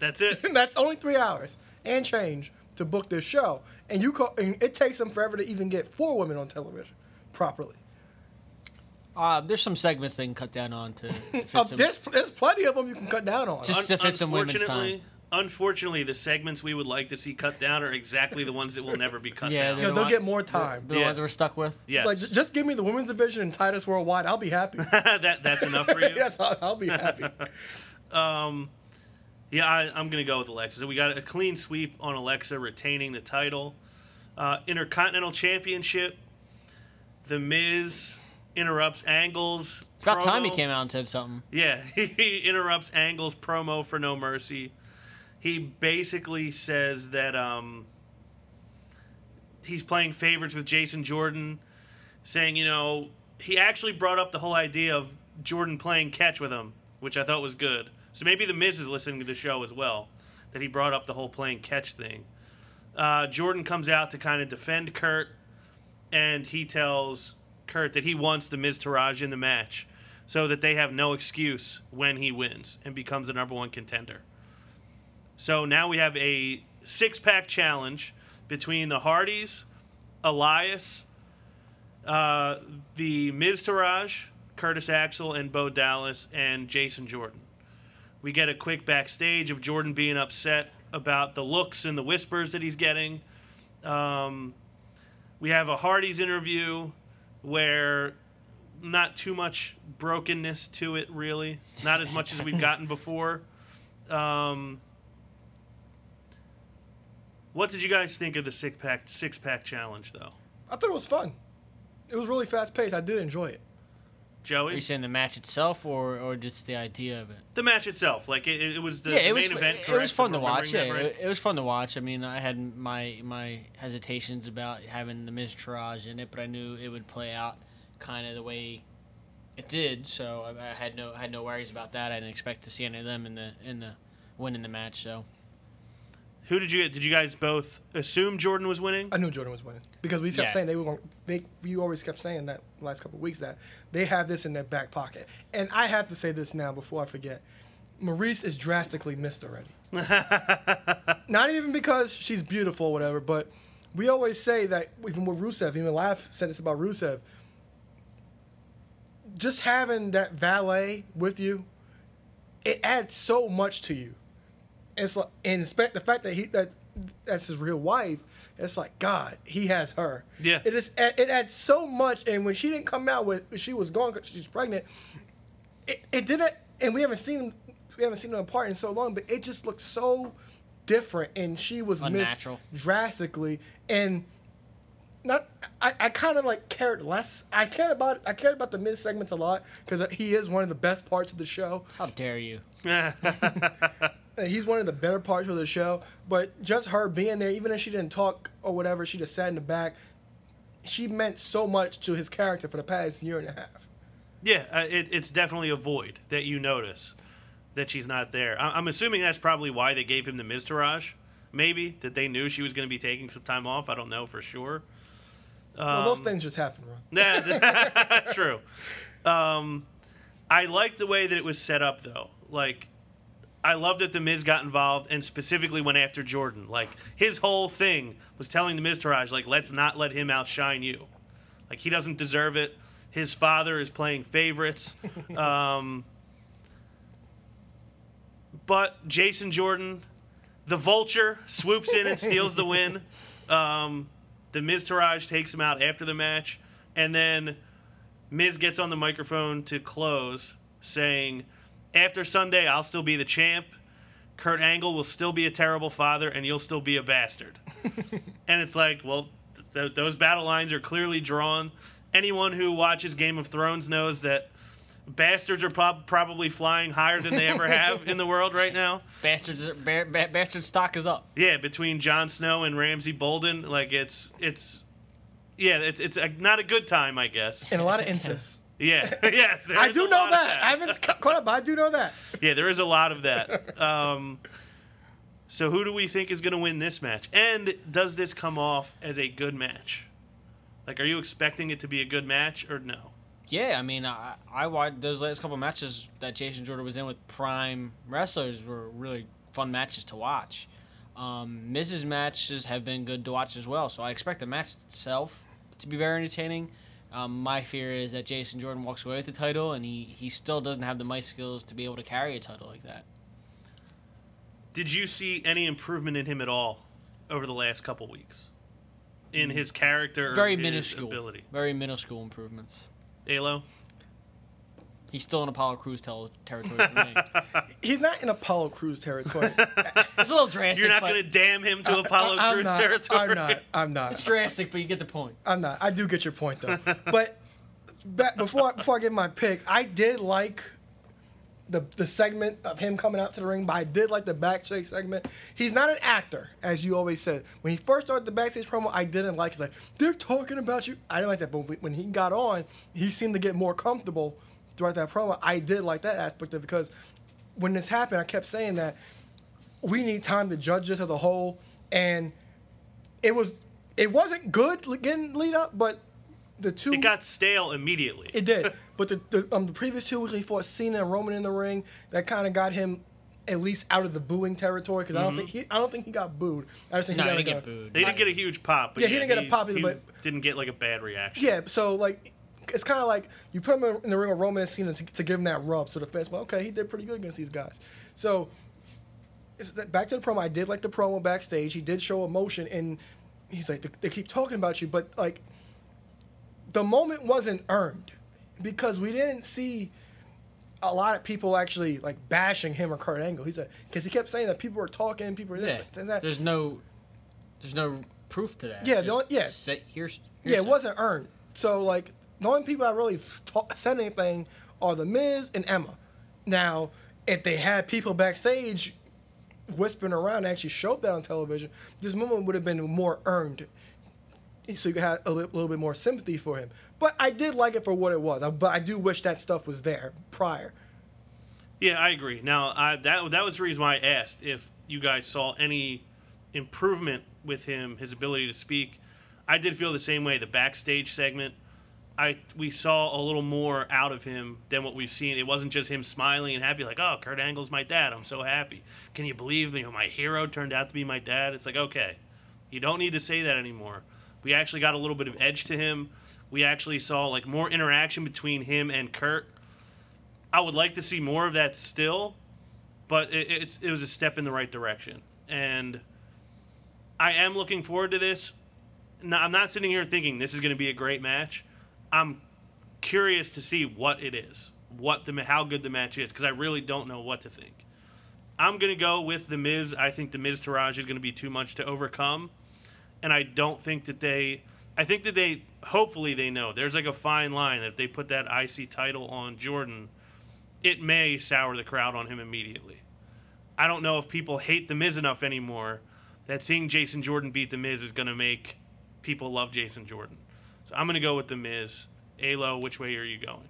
That's it. That's only three hours and change to book this show. And you call, and it takes them forever to even get four women on television properly. Uh, there's some segments they can cut down on to, to fit Uh, some- there's, there's plenty of them you can cut down on. Just- to fit some women's time. Unfortunately, the segments we would like to see cut down are exactly the ones that will never be cut Yeah, down. You know, the they'll one- get more time. the Yeah. ones we're stuck with. Yes, Like, just give me the women's division and Titus Worldwide. I'll be happy. that that's enough for you. yes, I'll, I'll be happy. Yeah, I, I'm going to go with Alexa. So we got a clean sweep on Alexa retaining the title. Uh, Intercontinental Championship. The Miz interrupts Angles. It's about time he came out and said something. Yeah, he interrupts Angle's promo for No Mercy. He basically says that um, he's playing favorites with Jason Jordan, saying, you know, he actually brought up the whole idea of Jordan playing catch with him, which I thought was good. So maybe the Miz is listening to the show as well, that he brought up the whole playing catch thing. Uh, Jordan comes out to kind of defend Kurt, and he tells Kurt that he wants the Miztourage in the match so that they have no excuse when he wins and becomes the number one contender. So now we have a six pack challenge between the Hardys, Elias, uh, the Miztourage, Curtis Axel, and Bo Dallas, and Jason Jordan. We get a quick backstage of Jordan being upset about the looks and the whispers that he's getting. Um, we have a Hardy's interview where not too much brokenness to it, really. Not as much as we've gotten before. Um, what did you guys think of the six pack six pack challenge, though? I thought it was fun. It was really fast paced. I did enjoy it. Joey, Are Joey, you saying the match itself, or or just the idea of it? the match itself, like it, it was the, yeah, the main was. event. it was fun to watch. Yeah, right? it, it was fun to watch. I mean, I had my my hesitations about having the Miztourage in it, but I knew it would play out kind of the way it did. So I, I had no had no worries about that. I didn't expect to see any of them in the in the winning the match. So Who did you get? did you guys both assume Jordan was winning? I knew Jordan was winning because we kept Yeah. saying they were going. They you always kept saying that last couple of weeks that they have this in their back pocket. And I have to say this now before I forget. Maryse is drastically missed already. Not even because she's beautiful or whatever, but we always say that even with Rusev, even Laugh said this about Rusev. Just having that valet with you, it adds so much to you. It's like, and spe- the fact that he that that's his real wife. It's like God, he has her. Yeah. It is. It adds so much. And when she didn't come out with, she was gone because she's pregnant. It, it didn't. And we haven't seen them. We haven't seen them apart in so long. But it just looked so different. And she was Unnatural. missed drastically. And not. I, I kind of like cared less. I cared about. I cared about the mid segments a lot because he is one of the best parts of the show. how dare you? He's one of the better parts of the show, but just her being there, even if she didn't talk or whatever, she just sat in the back. She meant so much to his character for the past year and a half. Yeah, uh, it, it's definitely a void that you notice that she's not there. I, I'm assuming that's probably why they gave him the Miztourage. Maybe that they knew she was going to be taking some time off. I don't know for sure. well, those things just happen, Ron. Yeah, true. Um, I like the way that it was set up, though. Like, I love that the Miz got involved and specifically went after Jordan. Like, his whole thing was telling the Miztourage, like, let's not let him outshine you. Like, he doesn't deserve it. His father is playing favorites. Um, but Jason Jordan, the vulture, swoops in and steals the win. Um, the Miz Taraj takes him out after the match, and then Miz gets on the microphone to close, saying, "After Sunday, I'll still be the champ, Kurt Angle will still be a terrible father, and you'll still be a bastard. and it's like, well, th- th- those battle lines are clearly drawn. Anyone who watches Game of Thrones knows that bastards are prob- probably flying higher than they ever have in the world right now. Bastards, ba- ba- bastard stock is up. Yeah, between Jon Snow and Ramsay Bolton, like it's it's yeah, it's it's a, not a good time, I guess. And a lot of incest. Yeah, yes, there I do know lot of that. I haven't caught up, but I do know that. Yeah, there is a lot of that. Um, so who do we think is going to win this match? And does this come off as a good match? Like, are you expecting it to be a good match or no? Yeah, I mean, I, I watched those last couple matches that Jason Jordan was in with prime wrestlers were really fun matches to watch. Um, Miz's matches have been good to watch as well, so I expect the match itself to be very entertaining. Um, my fear is that Jason Jordan walks away with the title and he, he still doesn't have the mic skills to be able to carry a title like that. Did you see any improvement in him at all over the last couple weeks? In his character or Very his minuscule. ability? Very minuscule improvements. Alo? He's still in Apollo Crews tel- territory for me. He's not in Apollo Crews territory. It's a little drastic. You're not going to damn him to Apollo I'm Crews not, territory? I'm not. I'm not. It's drastic, but you get the point. I'm not. I do get your point though. but back, before I, before I get my pick, I did like the the segment of him coming out to the ring, but I did like the backstage segment. He's not an actor, as you always said. When he first started the backstage promo, I didn't like. He's like, they're talking about you. I didn't like that, but when he got on, he seemed to get more comfortable throughout that promo. I did like that aspect of it because when this happened, I kept saying that we need time to judge this as a whole, and it was it wasn't good getting lead up, but the two It got stale immediately. it did. But the the, um, the previous two weeks he fought Cena and Roman in the ring, that kind of got him at least out of the booing territory because I don't think he I don't think he got booed. I just think No, he he got didn't like get a- booed. they didn't get a huge pop. But Yeah, he didn't get a pop either, he but- didn't get like a bad reaction. Yeah, so like it's kind of like you put him in the ring with Roman and Cena to, to give him that rub, so the fans, well, okay, he did pretty good against these guys. So it's that, back to the promo. I did like the promo backstage. He did show emotion, and he's like, they, they keep talking about you, but like the moment wasn't earned because we didn't see a lot of people actually like bashing him or Kurt Angle. He's like, because he kept saying that people were talking, people were this, Yeah, and that. there's no, there's no proof to that. Yeah, yeah. Say, here's, Yeah, it here's wasn't earned. So like the only people that really said anything are the Miz and Emma. Now, if they had people backstage whispering around and actually showed that on television, this moment would have been more earned. So you had a li- little bit more sympathy for him. But I did like it for what it was. But I do wish that stuff was there prior. Yeah, I agree. Now, I, that that was the reason why I asked if you guys saw any improvement with him, his ability to speak. I did feel the same way. The backstage segment, I we saw a little more out of him than what we've seen. It wasn't just him smiling and happy, like, "Oh, Kurt Angle's my dad. I'm so happy." Can you believe know my hero turned out to be my dad? It's like, okay, you don't need to say that anymore. We actually got a little bit of edge to him. We actually saw like more interaction between him and Kurt. I would like to see more of that still, but it, it's it was a step in the right direction, and I am looking forward to this. I'm not sitting here thinking this is going to be a great match. I'm curious to see what it is, what the how good the match is, because I really don't know what to think. I'm to go with the Miz. I think the Miztourage is to be too much to overcome, and I don't think that they. I think that they hopefully they know there's like a fine line that if they put that IC title on Jordan, it may sour the crowd on him immediately. I don't know if people hate the Miz enough anymore that seeing Jason Jordan beat the Miz is to make people love Jason Jordan. So I'm going to go with the Miz. Alo, which way are you going?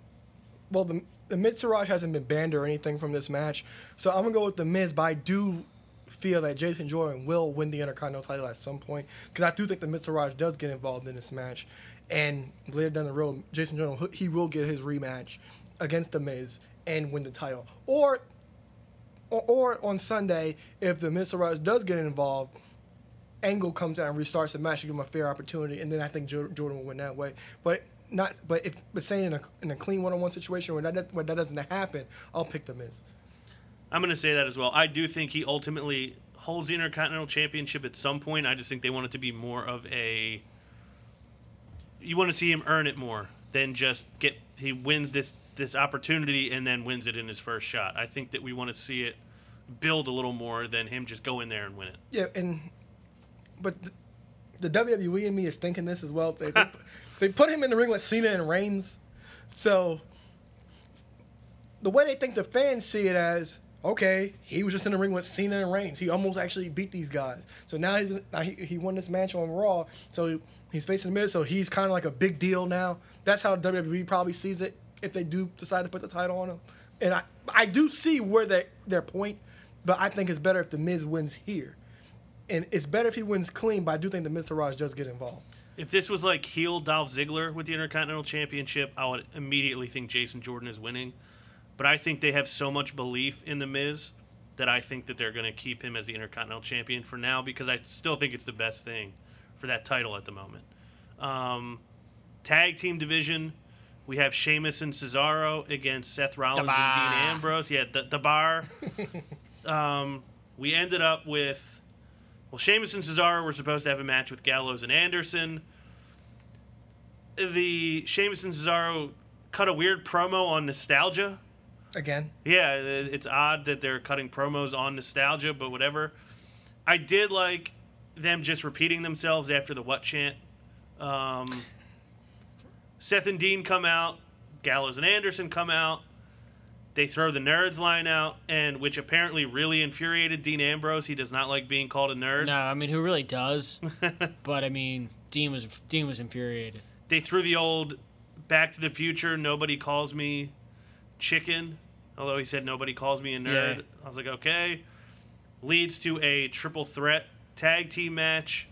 well, the the Miztourage hasn't been banned or anything from this match, so I'm gonna go with the Miz. But I do feel that Jason Jordan will win the Intercontinental title at some point because I do think that Miztourage does get involved in this match, and later down the road, Jason Jordan he will get his rematch against the Miz and win the title, or or, or on Sunday if the Miztourage does get involved. Angle comes out and restarts the match to give him a fair opportunity, and then I think Jordan will win that way. But not, but if but saying in a, in a clean one-on-one situation where that where that doesn't happen, I'll pick the Miz. I'm going to say that as well. I do think he ultimately holds the Intercontinental Championship at some point. I just think they want it to be more of a. You want to see him earn it more than just get. He wins this this opportunity and then wins it in his first shot. I think that we want to see it build a little more than him just go in there and win it. Yeah, and but the, the WWE in me is thinking this as well. They, they, they put him in the ring with Cena and Reigns, so the way they think the fans see it as okay, he was just in the ring with Cena and Reigns. He almost actually beat these guys. So now he's now he, he won this match on Raw. So he's facing the Miz. So he's kind of like a big deal now. That's how WWE probably sees it if they do decide to put the title on him. And I I do see where they their point, but I think it's better if the Miz wins here. And it's better if he wins clean, but I do think the Miztourage does get involved. If this was like heel Dolph Ziggler with the Intercontinental Championship, I would immediately think Jason Jordan is winning. But I think they have so much belief in the Miz that I think that they're going to keep him as the Intercontinental Champion for now because I still think it's the best thing for that title at the moment. Um, tag team division, we have Sheamus and Cesaro against Seth Rollins and. Dean Ambrose. Yeah, the, the bar. um, we ended up with, well, Sheamus and Cesaro were supposed to have a match with Gallows and Anderson. The Sheamus and Cesaro cut a weird promo on nostalgia. Again, Yeah, it's odd that they're cutting promos on nostalgia, but whatever. I did like them just repeating themselves after the what chant. Um, Seth and Dean come out, Gallows and Anderson come out. They throw the nerds line out, and which apparently really infuriated Dean Ambrose. He does not like being called a nerd. No, I mean who really does? but I mean Dean was Dean was infuriated. They threw the old Back to the Future, nobody calls me chicken. Although he said nobody calls me a nerd. Yeah. I was like, okay. Leads to a triple threat tag team match.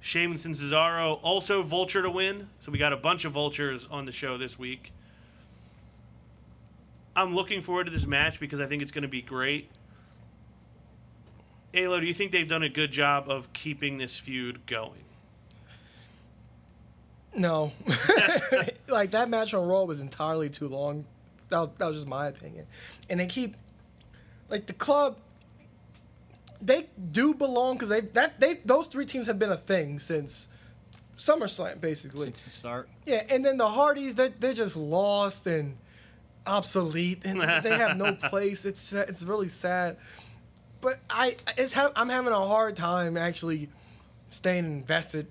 Sheamus and Cesaro also vulture to win. So we got a bunch of vultures on the show this week. I'm looking forward to this match because I think it's going to be great. Alo, do you think they've done a good job of keeping this feud going? no, like that match on Raw was entirely too long. That was, that was just my opinion. And they keep like the club. They do belong because they that they those three teams have been a thing since SummerSlam, basically. Since the start. Yeah, and then the Hardys, they they're just lost and obsolete, and they have no place. It's it's really sad. But I it's ha- I'm having a hard time actually staying invested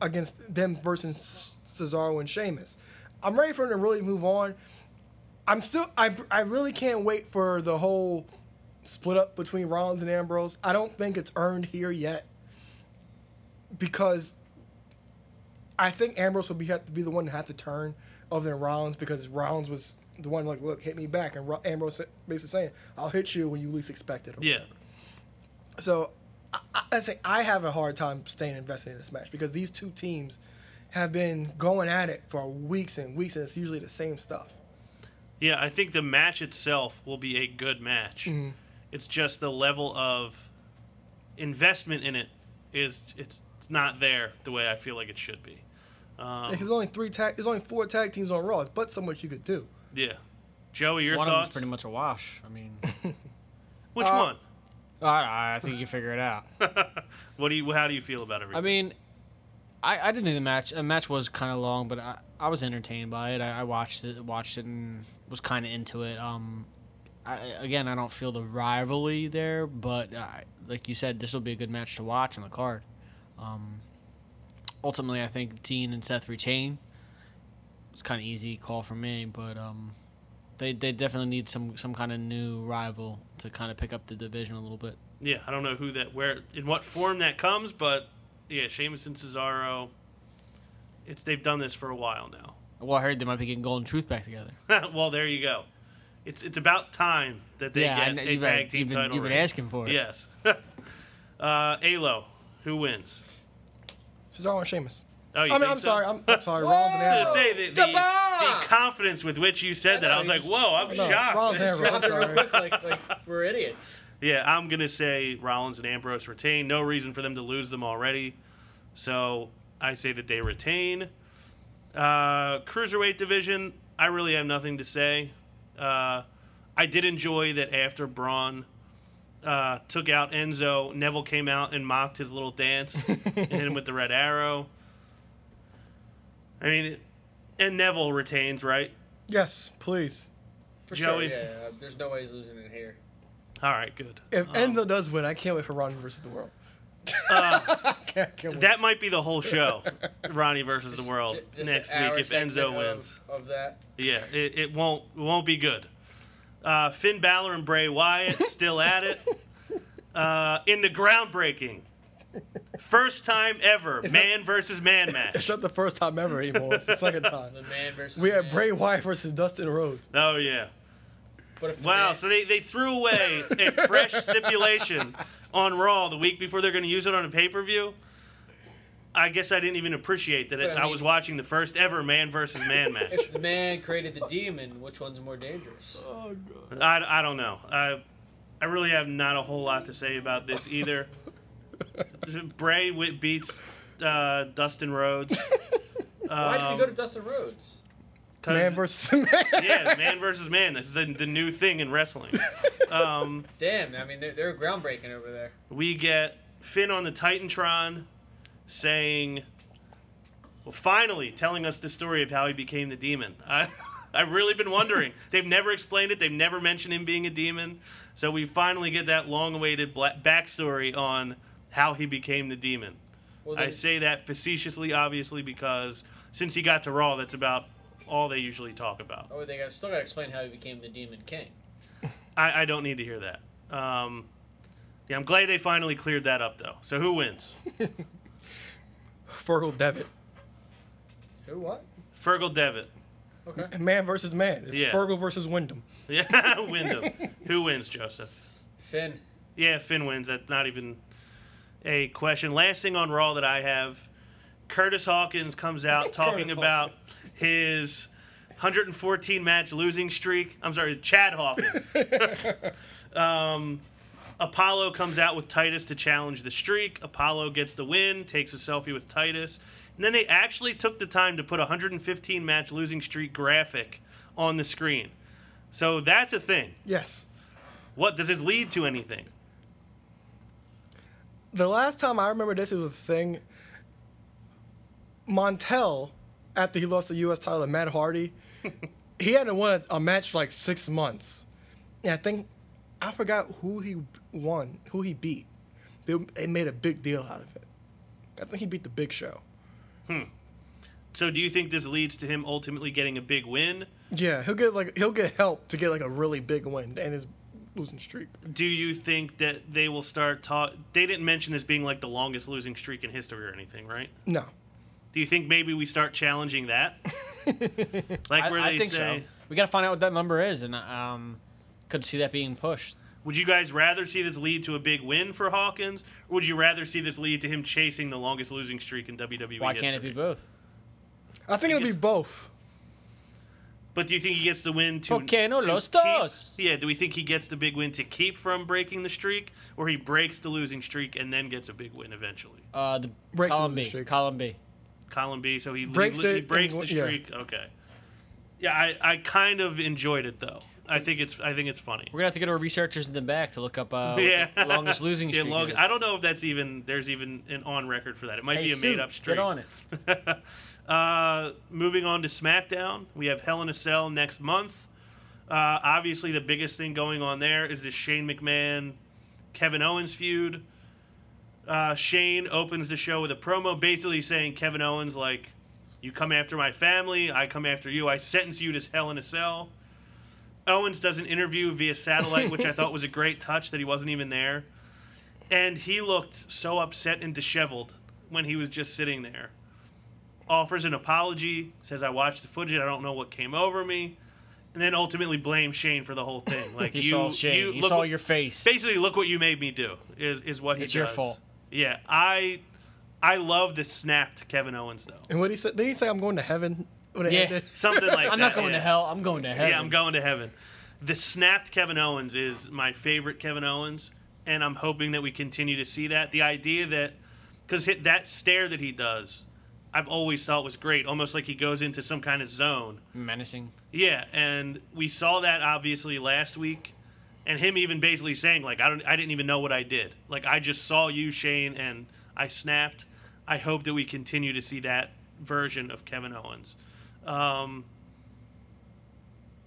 against them versus Cesaro and Sheamus. I'm ready for them to really move on. I'm still I I really can't wait for the whole split up between Rollins and Ambrose. I don't think it's earned here yet because I think Ambrose will be have to be the one to have to turn other than Rollins because Rollins was the one like, look, hit me back, and Ro- Ambrose basically saying, "I'll hit you when you least expect it." Yeah. whatever. So I, I, say I have a hard time staying invested in this match because these two teams have been going at it for weeks and weeks, and it's usually the same stuff. Yeah, I think the match itself will be a good match. It's just the level of investment in it is it's, it's not there the way I feel like it should be. Um, There's only three tag. There's only four tag teams on Raw. It's but so much you could do. Yeah, Joey, your thoughts? One of thoughts? them's pretty much a wash. I mean, Which Uh, one? I, I think you figure it out. What do you? How do you feel about everything? I mean, I, I didn't think the match. The match was kind of long, but I, I was entertained by it. I, I watched it, watched it, and was kind of into it. Um, I, again, I don't feel the rivalry there, but I, like you said, this will be a good match to watch on the card. Um, ultimately, I think Dean and Seth retain. It's kind of easy call for me, but um, they they definitely need some some kind of new rival to kind of pick up the division a little bit. yeah, I don't know who that, where, in what form that comes, but yeah, Sheamus and Cesaro. It's they've done this for a while now. Well, I heard they might be getting Golden Truth back together. well, there you go. It's it's about time that they yeah, get know- a tag been, team you've been, title. you've been reign. asking for it. Yes. uh, Alo, who wins? Cesaro and Sheamus. Oh, you I mean, think I'm so? sorry. I'm, I'm sorry. Rollins and I was Ambrose. gonna say the, the, the confidence with which you said that, I was like, "Whoa, I'm No, shocked." Rollins and Ambrose. I'm sorry. like, like we're idiots. Yeah, I'm gonna say Rollins and Ambrose retain. No reason for them to lose them already, so I say that they retain. Uh, cruiserweight division, I really have nothing to say. Uh, I did enjoy that after Braun uh, took out Enzo, Neville came out and mocked his little dance and hit him with the red arrow. I mean, and Neville retains, right? Yes, please. For Joey. sure, yeah. There's no way he's losing it here. All right, good. If Um, Enzo does win, I can't wait for Ronnie versus the world. I can't, can't. That might be the whole show, Ronnie versus the world Ju- just next week if segment Enzo of- wins. Of that. Yeah, it, it won't it won't be good. Uh, Finn Balor and Bray Wyatt still at it. Uh, in the groundbreaking, first time ever, man versus man match. It's match. not the first time ever anymore. It's the second time. The man versus. We had man. Bray Wyatt versus Dustin Rhodes. Oh yeah. But if Wow, man- so they, they threw away a fresh stipulation on Raw the week before they're going to use it on a pay per view. I guess I didn't even appreciate that. It, But, I I, was watching the first ever man versus man match. if the man created the demon, which one's more dangerous? Oh, I, I don't know. I, I really have not a whole lot to say about this either. Bray wi- beats uh, Dustin Rhodes. Why did Um, we go to Dustin Rhodes? Man versus man. yeah, man versus man. This is the, the new thing in wrestling. Um, Damn, I mean they're, they're groundbreaking over there. we get Finn on the Titantron saying, well, finally telling us the story of how he became the demon. I, I've really been wondering. They've never explained it. They've never mentioned him being a demon. So we finally get that long-awaited backstory on how he became the demon. Well, I say that facetiously, obviously, because since he got to Raw, that's about all they usually talk about. Oh, they got, still got to explain how he became the Demon King. I, I don't need to hear that. Um, yeah, I'm glad they finally cleared that up, though. So who wins? Fergal Devitt. Who? What? Fergal Devitt. Okay. Man versus man. It's Yeah. Fergal versus Windham. Yeah, Windham. Who wins, Joseph? Finn. Yeah, Finn wins. That's not even a question. Last thing on Raw that I have Curtis Hawkins comes out talking about his 114 match losing streak. I'm sorry, Chad Hawkins. um, Apollo comes out with Titus to challenge the streak. Apollo gets the win, takes a selfie with Titus. And then they actually took the time to put a 115 match losing streak graphic on the screen. So that's a thing. Yes. What does this lead to anything? The last time I remember this was a thing, Montel, after he lost the U.S. title to Matt Hardy, he hadn't won a, a match for like six months. And I think, I forgot who he won, who he beat. They, they made a big deal out of it. I think he beat the Big Show. Hmm. So do you think this leads to him ultimately getting a big win? Yeah, he'll get like he'll get help to get like a really big win end his losing streak. Do you think that they will start talk? They didn't mention this being like the longest losing streak in history or anything, right? No, Do you think maybe we start challenging that? like where I they think say, so. We got to find out what that number is, and um, could see that being pushed. would you guys rather see this lead to a big win for Hawkins, or would you rather see this lead to him chasing the longest losing streak in WWE? Why can't it be both? I think it'll be both. But do you think he gets the win to? ¿Por no to los keep- dos? Yeah. Do we think he gets the big win to keep from breaking the streak, or he breaks the losing streak and then gets a big win eventually? Uh, the Breaks the column losing B. streak. Column B. column B, so he Breaks he, he breaks and- the yeah. streak. Okay. Yeah, I, I kind of enjoyed it though. I think it's I think it's funny. We're gonna have to get our researchers in the back to look up uh, Yeah, the longest losing Yeah, streak. long- is. I don't know if that's even there's even an on record for that. It might Hey, be a made up streak. Get on it. Uh, moving on to SmackDown, we have Hell in a Cell next month. Uh, obviously, the biggest thing going on there is the Shane McMahon, Kevin Owens feud. Uh, Shane opens the show with a promo, basically saying Kevin Owens like, "You come after my family, I come after you. I sentence you to Hell in a Cell." Owens does an interview via satellite, which I thought was a great touch that he wasn't even there, and he looked so upset and disheveled when he was just sitting there offers an apology, says I watched the footage, I don't know what came over me, and then ultimately blames Shane for the whole thing. Like He you, saw Shane. you he saw what- your face. Basically, look what you made me do is, is what he It's your fault. Yeah, I I love the snap to Kevin Owens though. And what he said? Did he say I'm going to heaven? When it Yeah. ended? Something like that. I'm not going yeah. to hell. I'm going to heaven. Yeah, I'm going to heaven. The snapped Kevin Owens is my favorite Kevin Owens, and I'm hoping that we continue to see that. The idea that, because that stare that he does, I've always thought was great. Almost like he goes into some kind of zone. Menacing. Yeah, and we saw that obviously last week, and him even basically saying like, "I don't, I didn't even know what I did. Like I just saw you, Shane, and I snapped." I hope that we continue to see that version of Kevin Owens. Um,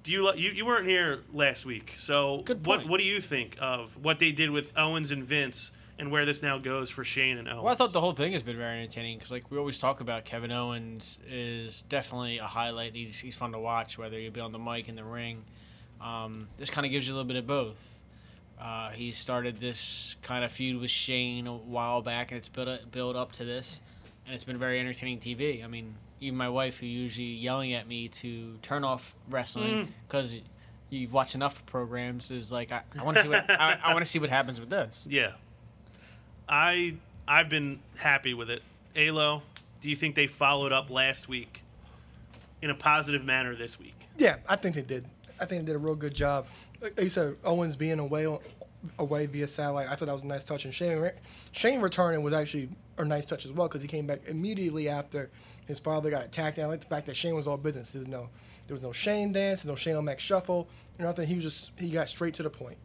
do you you you weren't here last week, so what what do you think of what they did with Owens and Vince and where this now goes for Shane and Owens? Well, I thought the whole thing has been very entertaining because, like, we always talk about Kevin Owens is definitely a highlight. He's, he's fun to watch, whether you be on the mic in the ring. Um, this kind of gives you a little bit of both. Uh, he started this kind of feud with Shane a while back, and it's built built up to this, and it's been very entertaining TV. I mean, even my wife, who usually yelling at me to turn off wrestling because you've watched enough programs, is like, I, I want to see what I, I want to see what happens with this. yeah, I I've been happy with it. Alo, do you think they followed up last week in a positive manner this week? Yeah, I think they did. I think they did a real good job. Like you said, Owens being away away via satellite, I thought that was a nice touch. And Shane Shane returning was actually a nice touch as well because he came back immediately after his father got attacked. And I like the fact that Shane was all business. There's no there was no Shane dance, no Shane O'Mac shuffle, or nothing. He was just he got straight to the point.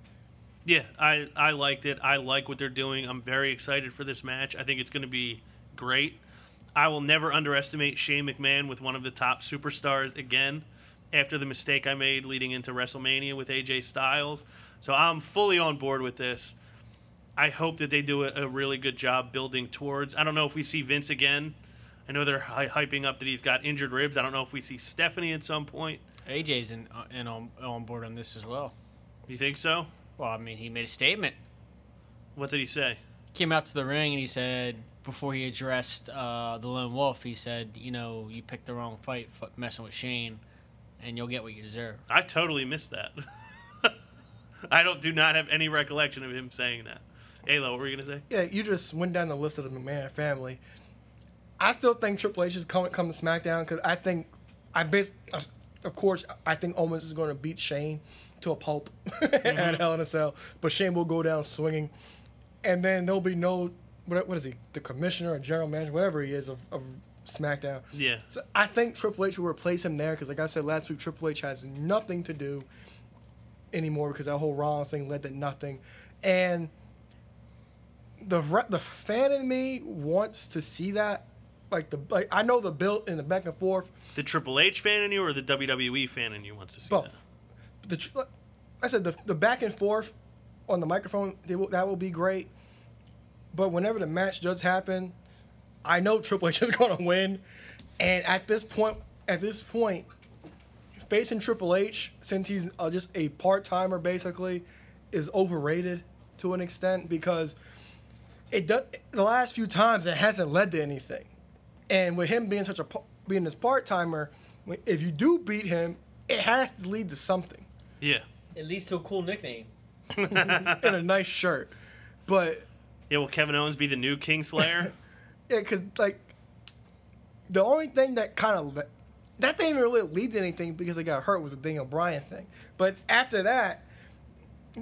Yeah, I, I liked it. I like what they're doing. I'm very excited for this match. I think it's going to be great. I will never underestimate Shane McMahon with one of the top superstars again after the mistake I made leading into WrestleMania with AJ Styles. So I'm fully on board with this. I hope that they do a, a really good job building towards. I don't know if we see Vince again. I know they're hy- hyping up that he's got injured ribs. I don't know if we see Stephanie at some point. AJ's in, uh, in on, on board on this as well. You think so? Well, I mean, he made a statement. What did he say? Came out to the ring and he said, before he addressed uh, the Lone Wolf, he said, you know, you picked the wrong fight f- messing with Shane, and you'll get what you deserve. I totally missed that. I don't do not have any recollection of him saying that. Ayla, what were you gonna say? Yeah, you just went down the list of the McMahon family. I still think Triple H is coming come to SmackDown because I think I bas of course I think Owens is going to beat Shane to a pulp at mm-hmm. Hell in a Cell, but Shane will go down swinging, and then there'll be no what, what is he the commissioner or general manager whatever he is of, of SmackDown. Yeah. So I think Triple H will replace him there because like I said last week, Triple H has nothing to do anymore because that whole Rollins thing led to nothing, and the the fan in me wants to see that. Like the like I know the build in the back and forth, The Triple H fan in you or the WWE fan in you wants to see both. The I said the the back and forth on the microphone will, that will be great, but whenever the match does happen, I know Triple H is going to win, and at this point, at this point, facing Triple H since he's uh, just a part timer basically is overrated to an extent because it does the last few times it hasn't led to anything, and with him being such a being this part timer, if you do beat him, it has to lead to something. Yeah. It leads to a cool nickname. and a nice shirt, but Yeah, will Kevin Owens be the new Kingslayer? Yeah, because like the only thing that kind of that didn't even really lead to anything because they got hurt was the Daniel Bryan thing. But after that,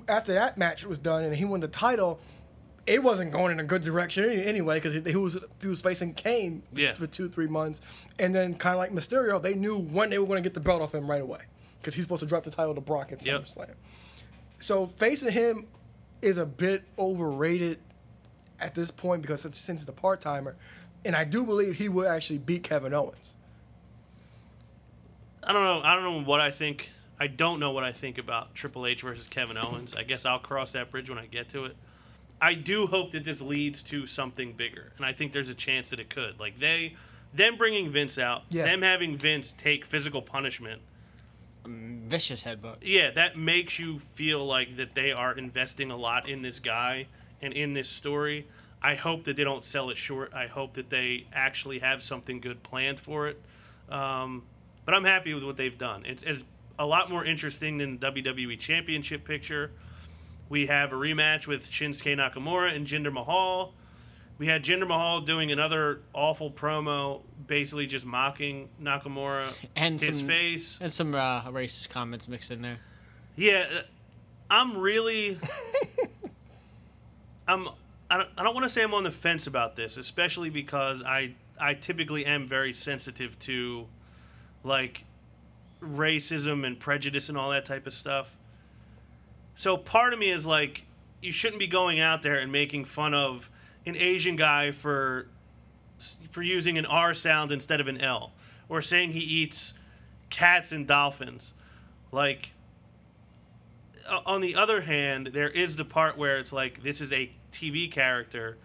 after that match was done and he won the title, it wasn't going in a good direction anyway because he, he was he was facing Kane Yeah. for two three months, and then kind of like Mysterio, they knew when they were going to get the belt off him right away because he's supposed to drop the title to Brock at Yep. SummerSlam. So facing him is a bit overrated at this point because since since he's a part timer, and I do believe he will actually beat Kevin Owens. I don't know. I don't know what I think. I don't know what I think about Triple H versus Kevin Owens. I guess I'll cross that bridge when I get to it. I do hope that this leads to something bigger, and I think there's a chance that it could. Like they, them bringing Vince out, Yeah. them having Vince take physical punishment. Vicious headbutt. Yeah, that makes you feel like that they are investing a lot in this guy and in this story. I hope that they don't sell it short. I hope that they actually have something good planned for it. Um, but I'm happy with what they've done. It's, it's a lot more interesting than the WWE Championship picture. We have a rematch with Shinsuke Nakamura and Jinder Mahal. We had Jinder Mahal doing another awful promo, basically just mocking Nakamura, And his some, face. And some uh, racist comments mixed in there. Yeah, uh, I'm really. I'm. I don't, I don't want to say I'm on the fence about this, especially because I I typically am very sensitive to, like, racism and prejudice and all that type of stuff. So part of me is like, you shouldn't be going out there and making fun of an Asian guy for for using an R sound instead of an L, or saying he eats cats and dolphins Like, on the other hand, there is the part where it's like this is a TV character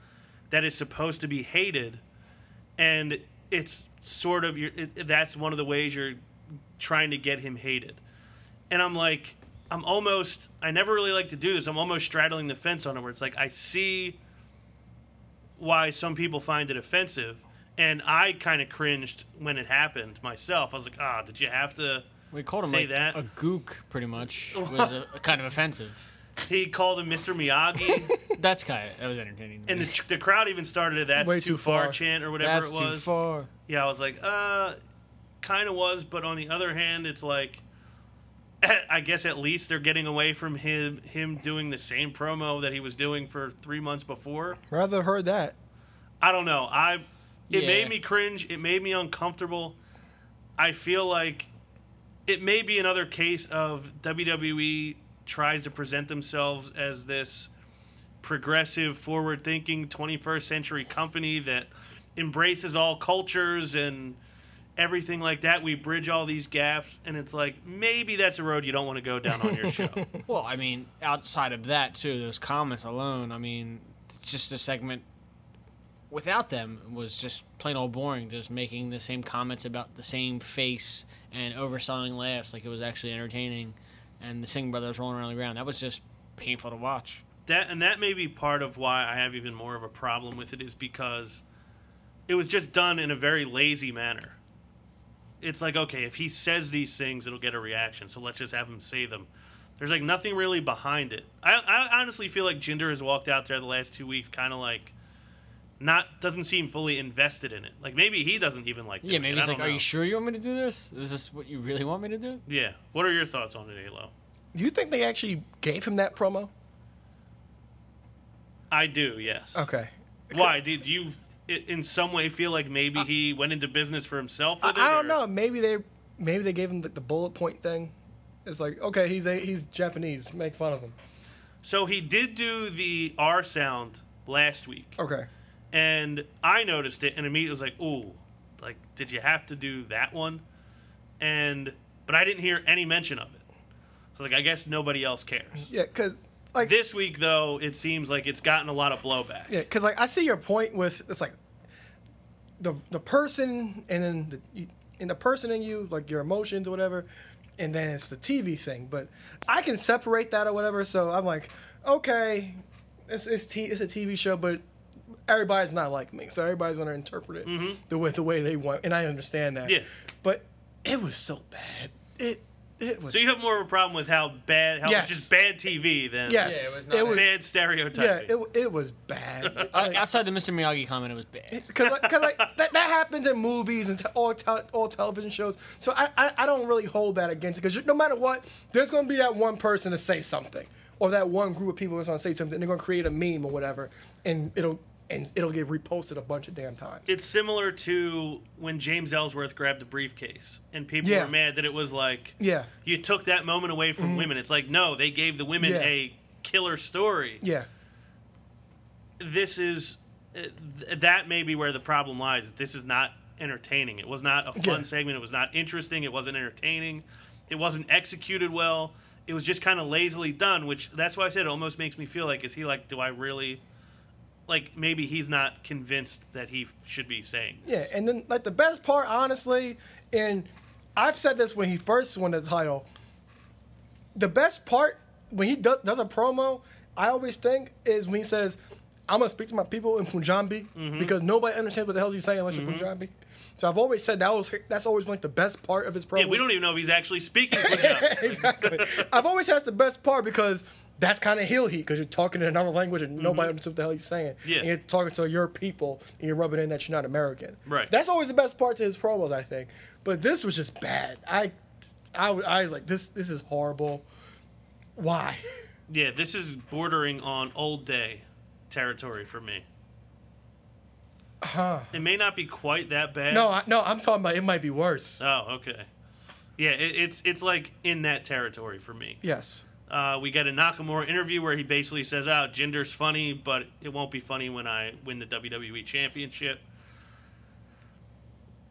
that is supposed to be hated, and it's sort of your. It, that's one of the ways you're trying to get him hated, and I'm like, I'm almost. I never really like to do this. I'm almost straddling the fence on it, where it's like I see why some people find it offensive. And I kind of cringed when it happened myself. I was like, "Ah, did you have to?" We called him Say like that. a gook, pretty much. Was a, kind of offensive. He called him Mr. Miyagi, That's kind of that was entertaining. and the, the crowd even started a "That's Way too, too far, far. chant or whatever That's it too was. far. Yeah, I was like, uh, kind of was, but on the other hand, it's like, I guess at least they're getting away from him him doing the same promo that he was doing for three months before. Rather heard that. I don't know. I it Yeah. made me cringe. It made me uncomfortable. I feel like it may be another case of WWE tries to present themselves as this progressive, forward-thinking 21st century company that embraces all cultures and everything like that. We bridge all these gaps, and it's like maybe that's a road you don't want to go down on your show. Well, I mean, outside of that too, those comments alone, I mean, just a segment without them was just plain old boring. Just making the same comments about the same face and overselling laughs like it was actually entertaining, and the Singh brothers rolling around the ground. That was just painful to watch. that and that may be part of why I have even more of a problem with it is because it was just done in a very lazy manner. It's like okay, if he says these things, it'll get a reaction. So let's just have him say them. There's like nothing really behind it. I, I honestly feel like Jinder has walked out there the last two weeks, kind of like not doesn't seem fully invested in it. Like maybe he doesn't even like. It. Yeah, maybe it. he's like, don't "Are you sure you want me to do this? Is this what you really want me to do?" Yeah. What are your thoughts on it, Alo? Do you think they actually gave him that promo? I do. Yes. Okay. Why did you, in some way, feel like maybe he went into business for himself? I, I don't or- know. Maybe they maybe they gave him the, the bullet point thing. It's like okay, he's a he's Japanese. Make fun of him. So he did do the R sound last week, Okay. and I noticed it, and immediately was like, "Ooh, like, did you have to do that one?" And but I didn't hear any mention of it. So like, I guess nobody else cares. Yeah, because like This week, though, it seems like it's gotten a lot of blowback. Yeah, because like I see your point with it's like the the person and then the and the person in you, like your emotions or whatever, and then it's the TV thing. But I can separate that or whatever. So I'm like, okay, it's it's, t- it's a TV show, but everybody's not like me, so everybody's gonna interpret it the way the way they want, and I understand that. Mm-hmm. Yeah. But it was so bad. It it was. So you have more of a problem with how bad, how Yes. it's just bad TV than yes, Yeah, it was not it was. bad stereotyping. Yeah, it, it was bad. I- Outside the Mr. Miyagi comment, it was bad. because like, 'cause, like, that, that happens in movies and te- all te- all television shows. So I, I, I don't really hold that against it because no matter what, there's going to be that one person to say something, or that one group of people that's going to say something. And they're going to create a meme or whatever, and it'll and it'll get reposted a bunch of damn times. it's similar to when James Ellsworth grabbed the briefcase and people Yeah. were mad that it was like Yeah, you took that moment away from women. It's like no, they gave the women Yeah. a killer story. yeah, This is uh, th- that may be where the problem lies. This is not entertaining. It was not a fun Yeah. segment. It was not interesting. It wasn't entertaining. It wasn't executed well. It was just kind of lazily done, which that's why I said it almost makes me feel like is he like do I really like maybe he's not convinced that he should be saying this. yeah. And then like the best part, honestly, and I've said this when he first won the title. The best part when he does, does a promo, I always think is when he says, "I'm gonna speak to my people in Punjabi Mm-hmm. because nobody understands what the hell he's saying unless you're Punjabi." So I've always said that was that's always like the best part of his promo. Yeah, we don't even know if he's actually speaking Punjabi. exactly. I've always said that's the best part because that's kind of heel heat because you're talking in another language and nobody understands what the hell he's saying. Mm-hmm. Yeah. And you're talking to your people and you're rubbing in that you're not American. Right. That's always the best part to his promos, I think. But this was just bad. I, I, was- I was like, this, this is horrible. Why? yeah, this is bordering on old day territory for me. Huh. It may not be quite that bad. No, I, no, I'm talking about it might be worse. Oh, okay. Yeah, it, it's it's like in that territory for me. yes. Uh, we get a Nakamura interview where he basically says, "Oh, Jinder's funny, but it won't be funny when I win the WWE Championship."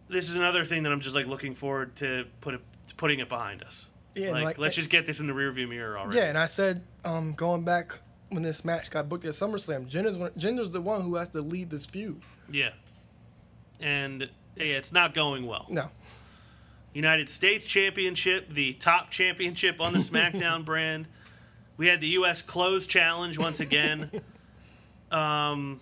This is another thing that I'm just like looking forward to put it, to putting it behind us. Yeah, like, like- let's just get this in the rearview mirror already. Yeah, and I said, um, going back when this match got booked at SummerSlam, gender's Jinder's the one who has to lead this feud. Yeah. And yeah, it's not going well. No. United States Championship, the top championship on the SmackDown brand. We had the U.S. Close Challenge once again. um,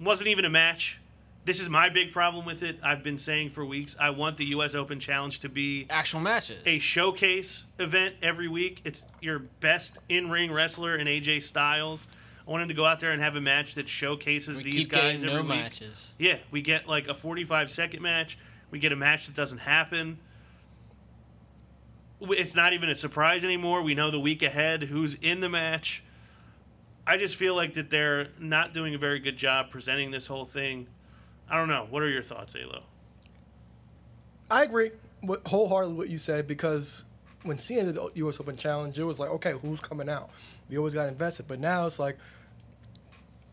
wasn't even a match. This is my big problem with it. I've been saying for weeks. I want the U.S. Open Challenge to be Actual matches. a showcase event every week. It's your best in-ring wrestler in AJ Styles. I want him to go out there and have a match that showcases we these guys every no week. matches. Yeah, we get like a 45 second match. We get a match that doesn't happen. It's not even a surprise anymore. We know the week ahead who's in the match. I just feel like that they're not doing a very good job presenting this whole thing. I don't know. What are your thoughts, Alo? I agree with wholeheartedly what you said because when seeing the U.S. Open Challenge, it was like, okay, who's coming out? We always got invested, but now it's like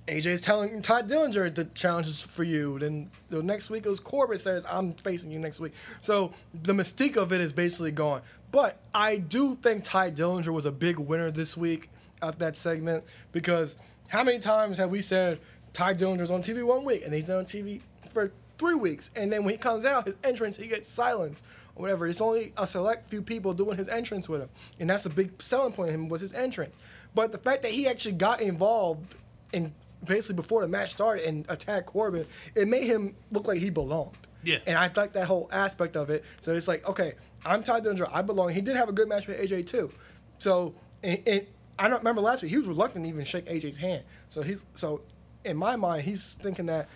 AJ's telling Tye Dillinger the challenge is for you. Then the next week it was Corbin says I'm facing you next week. So the mystique of it is basically gone. But I do think Tye Dillinger was a big winner this week of that segment because how many times have we said Tye Dillinger's on TV one week and he's on TV for three weeks, and then when he comes out, his entrance he gets silenced or whatever. It's only a select few people doing his entrance with him, and that's a big selling point of him was his entrance. But the fact that he actually got involved in basically before the match started and attacked Corbin, it made him look like he belonged. Yeah. And I like that whole aspect of it. So it's like, okay, I'm Tye Dillinger. I belong. He did have a good match with AJ too. So and, and I don't remember last week. He was reluctant to even shake AJ's hand. So he's so in my mind, he's thinking that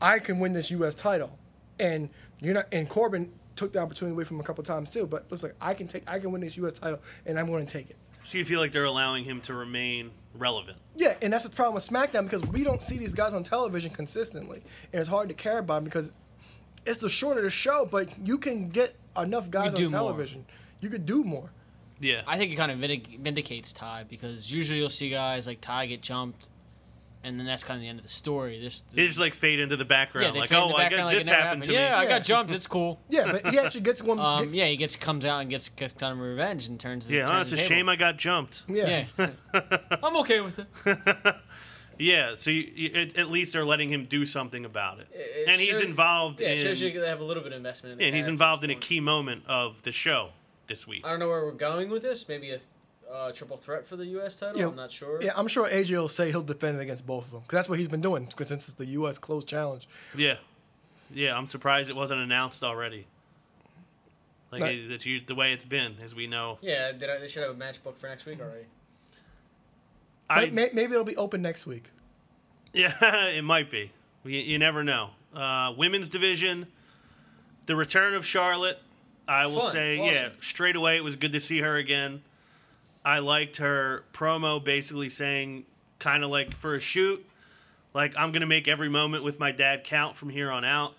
I can win this U.S. title, and you're not. And Corbin took the opportunity away from him a couple times too. But looks like I can take. I can win this U.S. title, and I'm going to take it. So you feel like they're allowing him to remain relevant? Yeah, and that's the problem with SmackDown because we don't see these guys on television consistently, and it's hard to care about them because it's the shorter the show, but you can get enough guys do on more. television. You could do more. Yeah. I think it kind of vindic- vindicates Tye because usually you'll see guys like Tye get jumped, and then that's kind of the end of the story. This, they just like fade into the background, yeah, they like, fade in oh, the I guess background like it this never happened to Yeah, I me. Yeah. got jumped. It's cool. Yeah, but he actually gets one. Um, yeah, he gets comes out and gets gets kind of revenge and turns. Yeah, oh, turns it's a the shame table. I got jumped. yeah. Yeah, I'm okay with it. Yeah, so you, you, at, at least they're letting him do something about it, It and he's shows- involved Yeah, it shows you they have a little bit of investment in the yeah, and he's character involved in a key moment of the show this week. I don't know where we're going with this. Maybe a uh, triple threat for the U.S. title. Yeah. I'm not sure. Yeah, I'm sure AJ will say he'll defend it against both of them because that's what he's been doing 'cause since it's the U.S. closed challenge. Yeah, yeah, I'm surprised it wasn't announced already. Like Right. it, that's the way it's been, as we know. Yeah, did I, they should have a match booked for next week already. I, But may, maybe it'll be open next week. Yeah, it might be. You, you never know. Uh, women's division, the return of Charlotte. I will Fun. say, yeah, straight away it was good to see her again. I liked her promo, basically saying, kind of like for a shoot, like I'm gonna make every moment with my dad count from here on out.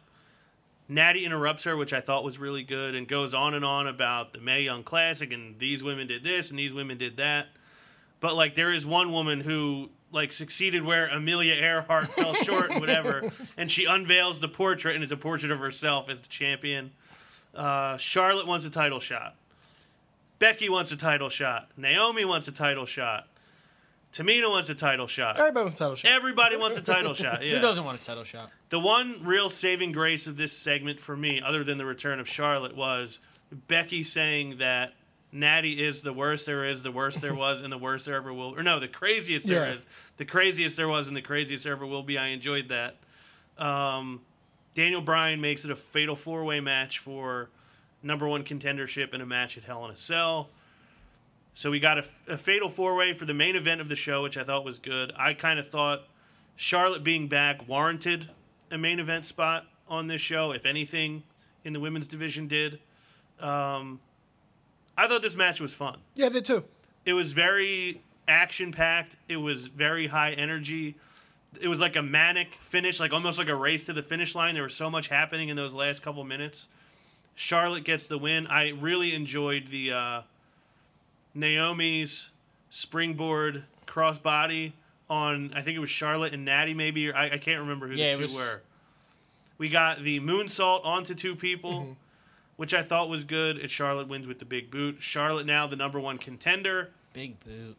Natty interrupts her, which I thought was really good, and goes on and on about the Mae Young Classic and these women did this and these women did that. But like there is one woman who like succeeded where Amelia Earhart fell short and whatever, and she unveils the portrait and it's a portrait of herself as the champion. Uh, Charlotte wants a title shot. Becky wants a title shot. Naomi wants a title shot. Tamina wants a title shot. Everybody wants a title shot. Everybody wants a title shot. Yeah. Who doesn't want a title shot? The one real saving grace of this segment for me, other than the return of Charlotte, was Becky saying that Natty is the worst there is, the worst there was, and the worst there ever will. Or no, the craziest there Yeah. is, the craziest there was, and the craziest there ever will be. I enjoyed that. Um, Daniel Bryan makes it a fatal four way match for number one contendership in a match at Hell in a Cell. So we got a, a fatal four way for the main event of the show, which I thought was good. I kind of thought Charlotte being back warranted a main event spot on this show, if anything, in the women's division did. Um, I thought this match was fun. Yeah, I did too. It was very action packed. It was very high energy. It was like a manic finish, like almost like a race to the finish line. There was so much happening in those last couple minutes. Charlotte gets the win. I really enjoyed the uh, Naomi's springboard crossbody on. I think it was Charlotte and Natty, maybe. Or I, I can't remember who Yeah, the two was- were. We got the moonsault onto two people. which I thought was good. And Charlotte wins with the big boot. Charlotte now the number one contender. Big boot.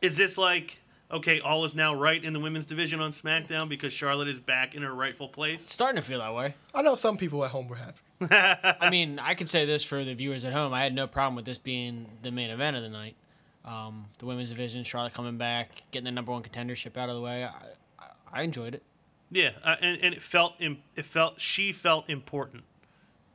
Is this like okay? All is now right in the women's division on SmackDown because Charlotte is back in her rightful place. It's starting to feel that way. I know some people at home were happy. I mean, I can say this for the viewers at home. I had no problem with this being the main event of the night. Um, the women's division, Charlotte coming back, getting the number one contendership out of the way. I, I, I enjoyed it. Yeah, uh, and, and it felt it felt she felt important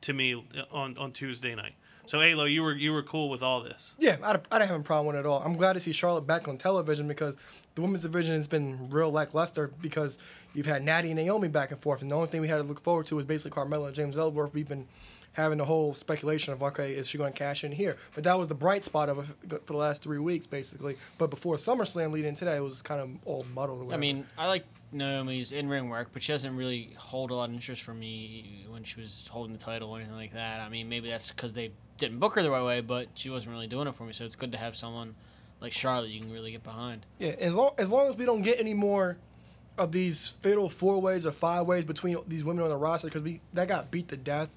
to me uh, on on Tuesday night. So Alo, you were you were cool with all this. Yeah, I, I didn't have a problem with it at all. I'm glad to see Charlotte back on television because the women's division has been real lackluster because you've had Natty and Naomi back and forth, and the only thing we had to look forward to was basically Carmella and James Ellsworth. We've been having the whole speculation of okay, is she going to cash in here? But that was the bright spot of it for the last three weeks, basically. But before SummerSlam leading into that, it was kind of all muddled. I mean, I like Naomi's in ring work, but she doesn't really hold a lot of interest for me when she was holding the title or anything like that. I mean, maybe that's because they didn't book her the right way, but she wasn't really doing it for me. So it's good to have someone like Charlotte you can really get behind. Yeah, as long as long as we don't get any more of these fatal four ways or five ways between these women on the roster, because we that got beat to death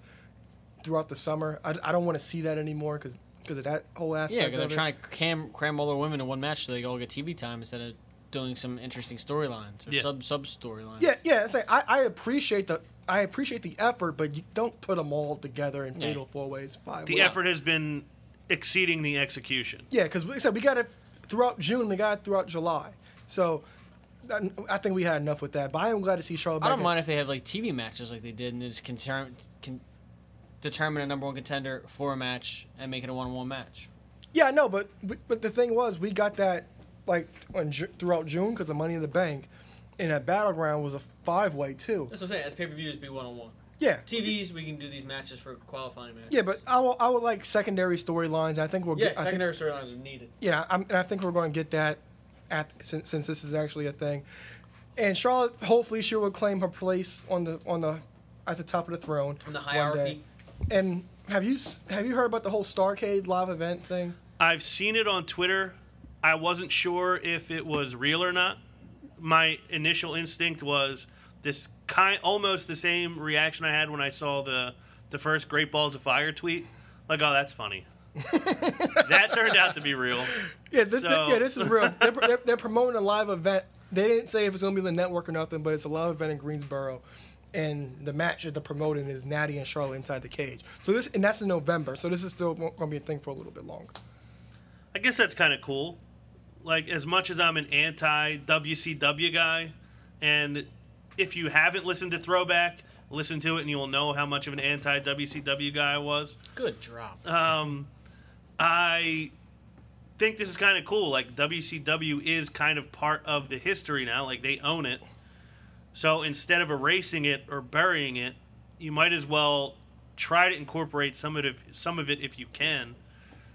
throughout the summer. I, I don't want to see that anymore because because of that whole aspect. Yeah, because they're it. trying to cram, cram all their women in one match so they all get TV time instead of doing some interesting storylines or Yeah. sub sub storylines. Yeah, yeah. It's like, I I appreciate the I appreciate the effort, but you don't put them all together in Yeah. fatal four ways, five. The ways. effort has been exceeding the execution. Yeah, because we said we got it throughout June, we got it throughout July, so. I I think we had enough with that, but I am glad to see Charlotte. I don't in- mind if they have like TV matches like they did and they just can, ter- can determine a number one contender for a match and make it a one on one match. Yeah, no, but but the thing was, we got that like on, throughout June because of Money in the Bank, and that battleground was a five way too. That's what I'm saying. At the pay per views, be one on one. Yeah, TVs, we can do these matches for qualifying matches. yeah, but I will, I would like secondary storylines. I think we'll yeah, get. I think, secondary storylines are needed. yeah, I'm, and I think we're going to get that at since, since this is actually a thing. And Charlotte, hopefully, she will claim her place on the on the at the top of the throne In the one day. hierarchy. And have you have you heard about the whole Starcade live event thing? I've seen it on Twitter. I wasn't sure if it was real or not. My initial instinct was this kind, almost the same reaction I had when I saw the the first Great Balls of Fire tweet. Like, oh, that's funny. that turned out to be real. Yeah, this So- yeah, this is real. they're, they're, they're promoting a live event. They didn't say if it's going to be the network or nothing, but it's a live event in Greensboro, and the match that they're promoting is Natty and Charlotte inside the cage. So this and that's in November. So this is still going to be a thing for a little bit longer. I guess that's kind of cool. Like, as much as I'm an anti WCW guy, and if you haven't listened to Throwback, listen to it and you will know how much of an anti WCW guy I was. Good drop. Um, I think this is kind of cool. Like WCW is kind of part of the history now. Like they own it. So instead of erasing it or burying it, you might as well try to incorporate some of it, some of it if you can.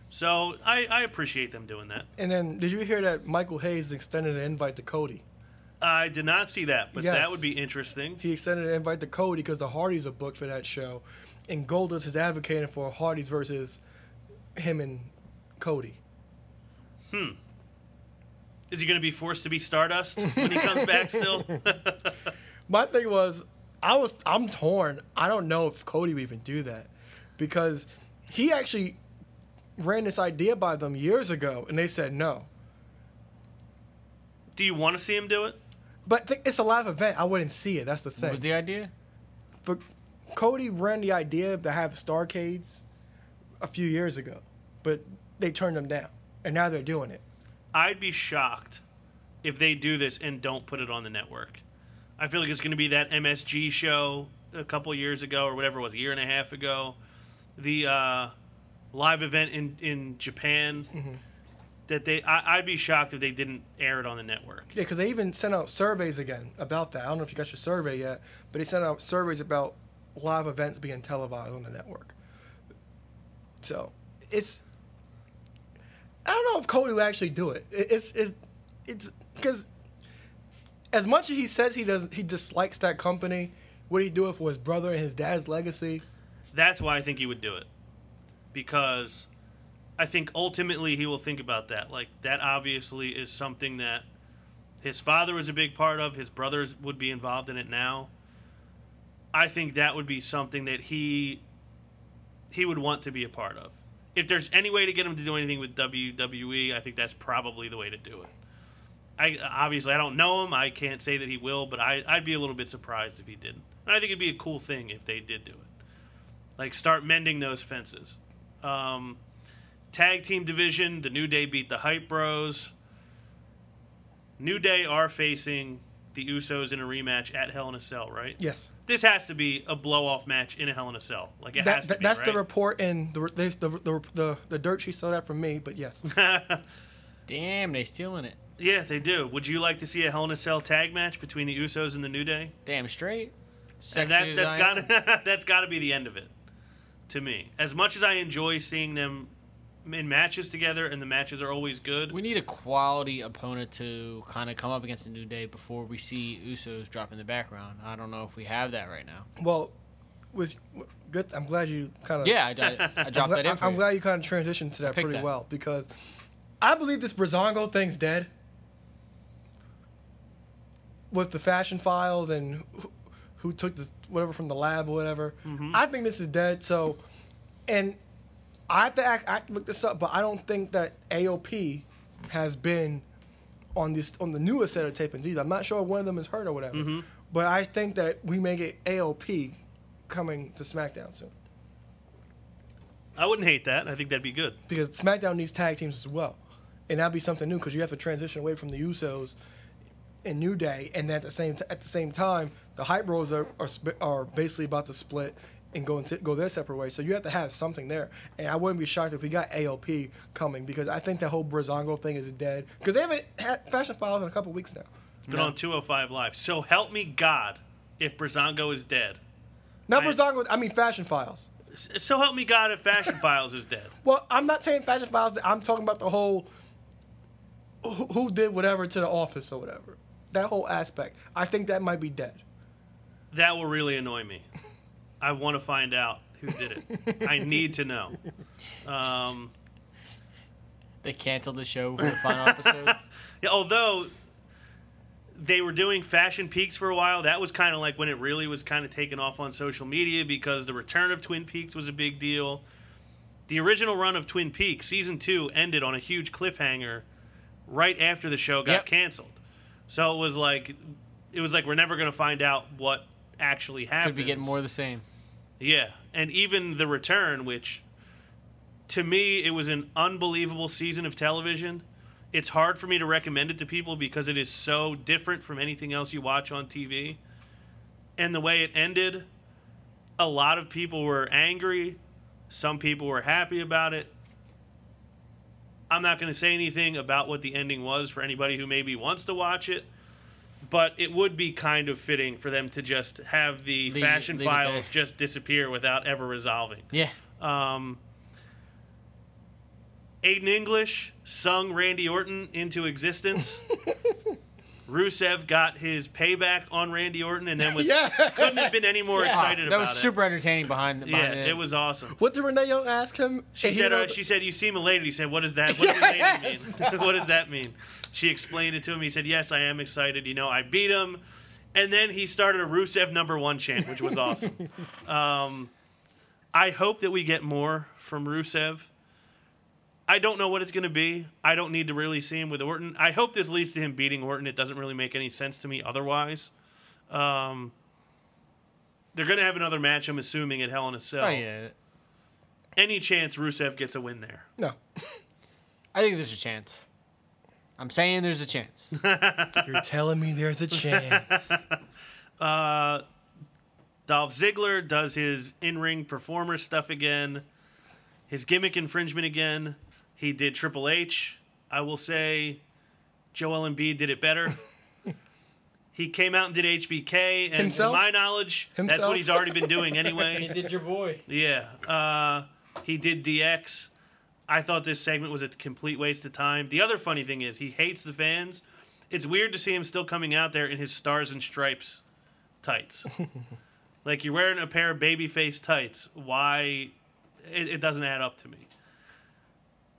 So I, I appreciate them doing that. And then did you hear that Michael Hayes extended an invite to Cody? I did not see that, but that would be interesting. He extended an invite to Cody because the Hardys are booked for that show, and Goldust is advocating for Hardys versus him and Cody. Hmm. Is he going to be forced to be Stardust when he comes back still? My thing was, I was I'm torn. I don't know if Cody would even do that because he actually ran this idea by them years ago, and they said no. Do you want to see him do it? But th- it's a live event. I wouldn't see it. That's the What thing. was the idea? For Cody ran the idea to have Starcades a few years ago, but they turned him down, and now they're doing it. I'd be shocked if they do this and don't put it on the network. I feel like it's going to be that MSG show a couple years ago or whatever it was, a year and a half ago. The uh, live event in, in Japan. That they, I, I'd be shocked if they didn't air it on the network. Yeah, because they even sent out surveys again about that. I don't know if you got your survey yet, but they sent out surveys about live events being televised on the network. So it's I don't know if Cody would actually do it. It- It's it's it's because as much as he says he does he dislikes that company, would he do it for his brother and his dad's legacy? That's why I think he would do it. Because I think ultimately he will think about that. Like, that obviously is something that his father was a big part of, his brothers would be involved in it now. I think that would be something that he he would want to be a part of. If there's any way to get him to do anything with WWE, I think that's probably the way to do it. I obviously I don't know him. I can't say that he will, but I, I'd be a little bit surprised if he didn't. And I think it'd be a cool thing if they did do it. Like start mending those fences. Um, tag team division, the New Day beat the Hype Bros. New Day are facing the Usos in a rematch at Hell in a Cell, right? Yes. This has to be a blow off match in a Hell in a Cell. Like it That, has to that- be, that's the report and the, the, the, the, the, the dirt she stole that from me, but yes. Damn, they stealing it. Yeah, they do. Would you like to see a Hell in a Cell tag match between the Usos and the New Day? Damn straight. And Sexy that, as that's I got to that's got to be the end of it to me. As much as I enjoy seeing them in matches together, and the matches are always good. We need a quality opponent to kind of come up against a New Day before we see Usos drop in the background. I don't know if we have that right now. well, with good, I'm glad you kind of Yeah, I, I, I I'm, dropped that in. I'm you. glad you kind of transitioned to that pretty that. well because I believe this Breezango thing's dead. With the fashion files and who, who took this whatever from the lab or whatever, Mm-hmm. I think this is dead. So, and I have to act, I look this up, but I don't think that AOP has been on this on the newest set of tapings either. I'm not sure if one of them is hurt or whatever, Mm-hmm. but I think that we may get AOP coming to SmackDown soon. I wouldn't hate that. I think that'd be good. because SmackDown needs tag teams as well, and that'd be something new because you have to transition away from the Usos and New Day, and at the same t- at the same time, the Hype Bros are are, sp- are basically about to split and go into, go their separate ways. So you have to have something there, and I wouldn't be shocked if we got AOP coming because I think the whole Breezango thing is dead because they haven't had Fashion Files in a couple weeks now. It's been on 205 Live. So help me God if Breezango is dead. Not I- Breezango, I mean Fashion Files. So help me God if Fashion Files is dead. Well, I'm not saying Fashion Files. I'm talking about the whole who, who did whatever to the office or whatever. That whole aspect. I think that might be dead. That will really annoy me. I want to find out who did it. I need to know. Um, They canceled the show for the final episode. yeah, although they were doing fashion peaks for a while, that was kind of like when it really was kind of taken off on social media because the return of Twin Peaks was a big deal. The original run of Twin Peaks, season two, ended on a huge cliffhanger right after the show got Yep. canceled. So it was like, it was like we're never going to find out what actually happened. Could be getting more of the same. Yeah, and even the return, which to me it was an unbelievable season of television. It's hard for me to recommend it to people because it is so different from anything else you watch on TV. And the way it ended, a lot of people were angry. Some people were happy about it. I'm not going to say anything about what the ending was for anybody who maybe wants to watch it, but it would be kind of fitting for them to just have the Leave fashion leave files just disappear without ever resolving. Yeah. Um, Aiden English sung Randy Orton into existence. Rusev got his payback on Randy Orton, and then was Yes. couldn't have been any more Yes. excited that about was it. super entertaining behind, the- yeah, behind it was awesome. What did Renee Young ask him? She said, uh, wrote- "She said you seem elated." He said, "What does that? What does elated mean? what does that mean?" She explained it to him. He said, "Yes, I am excited. You know, I beat him." And then he started a Rusev number one chant, which was awesome. um, I hope that we get more from Rusev. I don't know what it's going to be. I don't need to really see him with Orton. I hope this leads to him beating Orton. It doesn't really make any sense to me otherwise. Um, they're going to have another match, I'm assuming, at Hell in a Cell. Oh yeah. Any chance Rusev gets a win there? no. I think there's a chance. I'm saying there's a chance. You're telling me there's a chance. Dolph Ziggler does his in-ring performer stuff again, his gimmick infringement again. He did Triple H. I will say, Joel Embiid did it better. he came out and did HBK, and Himself? to my knowledge, Himself? that's what he's already been doing anyway. He did your boy. Yeah. Uh, he did DX. I thought this segment was a complete waste of time. The other funny thing is he hates the fans. It's weird to see him still coming out there in his stars and stripes tights. like you're wearing a pair of babyface tights. Why? It, it doesn't add up to me.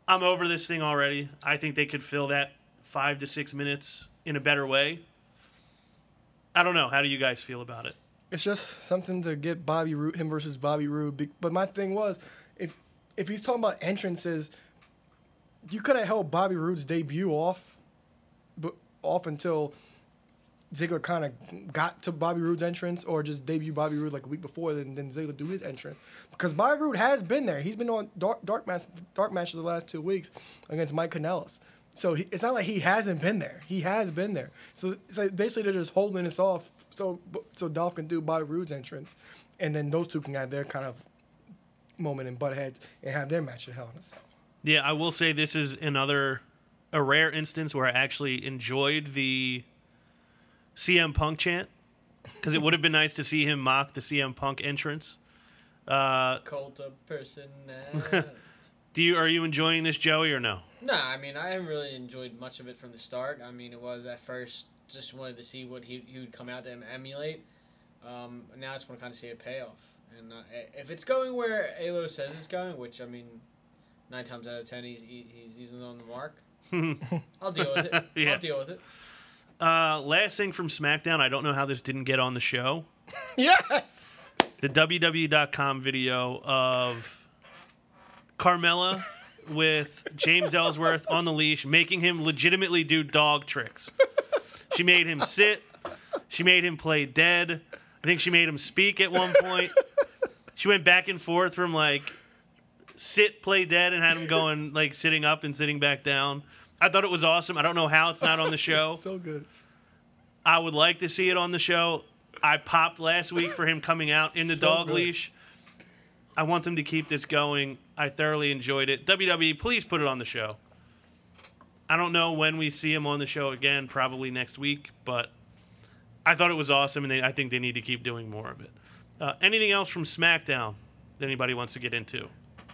I'm over this thing already. I think they could fill that five to six minutes in a better way. I don't know. How do you guys feel about it? It's just something to get Bobby Roode, him versus Bobby Roode. But my thing was, if he's talking about entrances, you could have held Bobby Roode's debut off, but off until Ziggler kind of got to Bobby Roode's entrance, or just debut Bobby Roode like a week before, then then Ziggler do his entrance because Bobby Roode has been there. He's been on dark dark match dark matches the last two weeks against Mike Kanellis. So he, it's not like he hasn't been there. He has been there. So basically they're just holding this off so so Dolph can do Bobby Roode's entrance, and then those two can have their kind of moment and butt heads and have their match at Hell in a Cell. Yeah, I will say this is another a rare instance where I actually enjoyed the CM Punk chant because it would have been nice to see him mock the CM Punk entrance. Uh, Cult of person. do you are you enjoying this, Joey, or no? No, I mean, I haven't really enjoyed much of it from the start. I mean, it was at first just wanted to see what he, he would come out to and emulate. Um, now I just want to kind of see a payoff. And uh, if it's going where Alo says it's going, which I mean, nine times out of ten he's he's he's on the mark. I'll deal with it. Yeah. I'll deal with it. Uh, last thing from SmackDown, I don't know how this didn't get on the show. Yes. The WWE.com video of Carmella with James Ellsworth on the leash, making him legitimately do dog tricks. She made him sit. She made him play dead. I think she made him speak at one point. She went back and forth from like sit, play dead, and had him going like sitting up and sitting back down. I thought it was awesome. I don't know how it's not on the show. So good. I would like to see it on the show. I popped last week for him coming out in the So dog good. leash. I want them to keep this going. I thoroughly enjoyed it. WWE, please put it on the show. I don't know when we see him on the show again, probably next week, but I thought it was awesome, and they, I think they need to keep doing more of it. Uh, anything else from SmackDown that anybody wants to get into?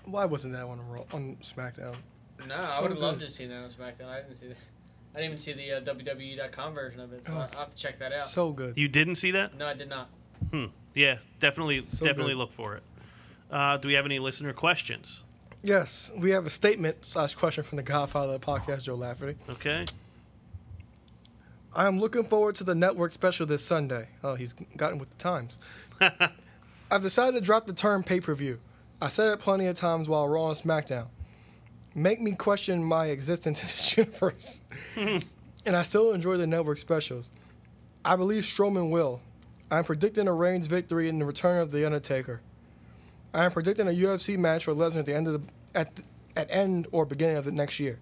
Why wasn't that on Raw, on SmackDown? No, So I would have loved to see that on SmackDown. I didn't see that. I didn't even see the uh, WWE.com version of it, so I'll have to check that out. So good. You didn't see that? no, I did not. Hmm. Yeah, definitely, So definitely good. look for it. Uh, do we have any listener questions? Yes, we have a statement slash question from the Godfather of the podcast, Joe Lafferty. Okay. I am looking forward to the network special this Sunday. Oh, he's gotten with the times. I've decided to drop the term pay per view. I said it plenty of times while Raw and SmackDown. Make me question my existence in this universe. and I still enjoy the network specials. I believe Strowman will. I'm predicting a Reigns victory and the return of The Undertaker. I am predicting a UFC match for Lesnar at the end of the at at end or beginning of the next year.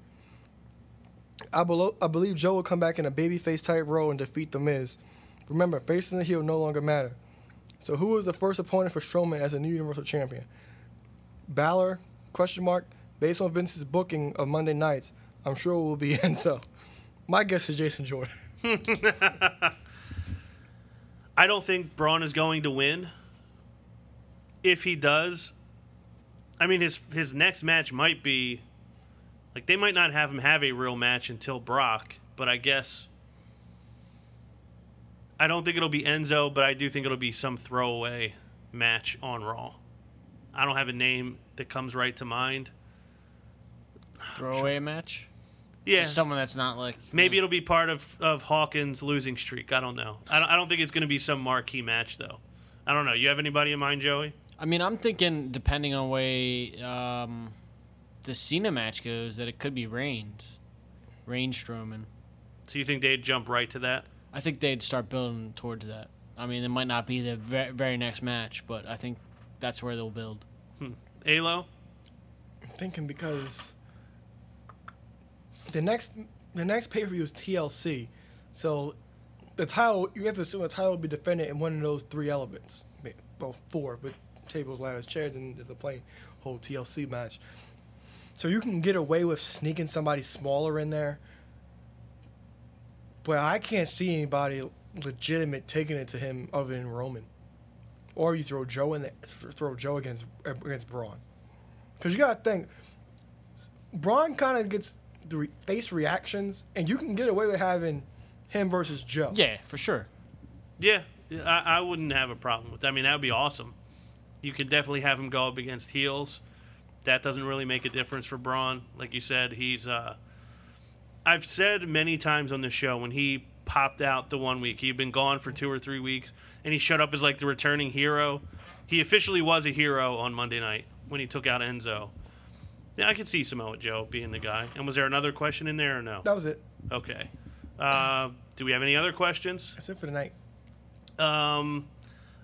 I, belo- I believe Joe will come back in a babyface type role and defeat The Miz. Remember, face and the heel no longer matter. So who is the first opponent for Strowman as a new Universal Champion? Balor? Question mark. Based on Vince's booking of Monday nights, I'm sure it will be Enzo. My guess is Jason Jordan. I don't think Braun is going to win. If he does, I mean his his next match might be like they might not have him have a real match until Brock, but I guess I don't think it'll be Enzo, but I do think it'll be some throwaway match on Raw. I don't have a name that comes right to mind. Throwaway match. Yeah, Just someone that's not like maybe it'll be part of of Hawkins' losing streak. I don't know. I don't, I don't think it's going to be some marquee match though. I don't know. You have anybody in mind, Joey? I mean, I'm thinking depending on way um, the Cena match goes, that it could be Reigns, Reigns Strowman. So you think they'd jump right to that? I think they'd start building towards that. I mean, it might not be the ve- very next match, but I think that's where they'll build. Hmm. Alo? I'm thinking because the next the next pay per view is TLC, so the title you have to assume the title will be defended in one of those three elements. May- Well, four, but tables, ladders, chairs, and there's a plain whole TLC match. So you can get away with sneaking somebody smaller in there, but I can't see anybody legitimate taking it to him other than Roman. Or you throw Joe in there, throw Joe against against Braun. Because you gotta think, Braun kind of gets the re- face reactions, and you can get away with having him versus Joe. Yeah, for sure. Yeah, I, I wouldn't have a problem with that. I mean, that would be awesome. You could definitely have him go up against heels. That doesn't really make a difference for Braun. Like you said, he's. Uh, I've said many times on the show when he popped out the one week, he'd been gone for two or three weeks, and he showed up as like the returning hero. He officially was a hero on Monday night when he took out Enzo. Yeah, I could see Samoa Joe being the guy. And was there another question in there or no? That was it. Okay. Uh, do we have any other questions? That's it for tonight. Um,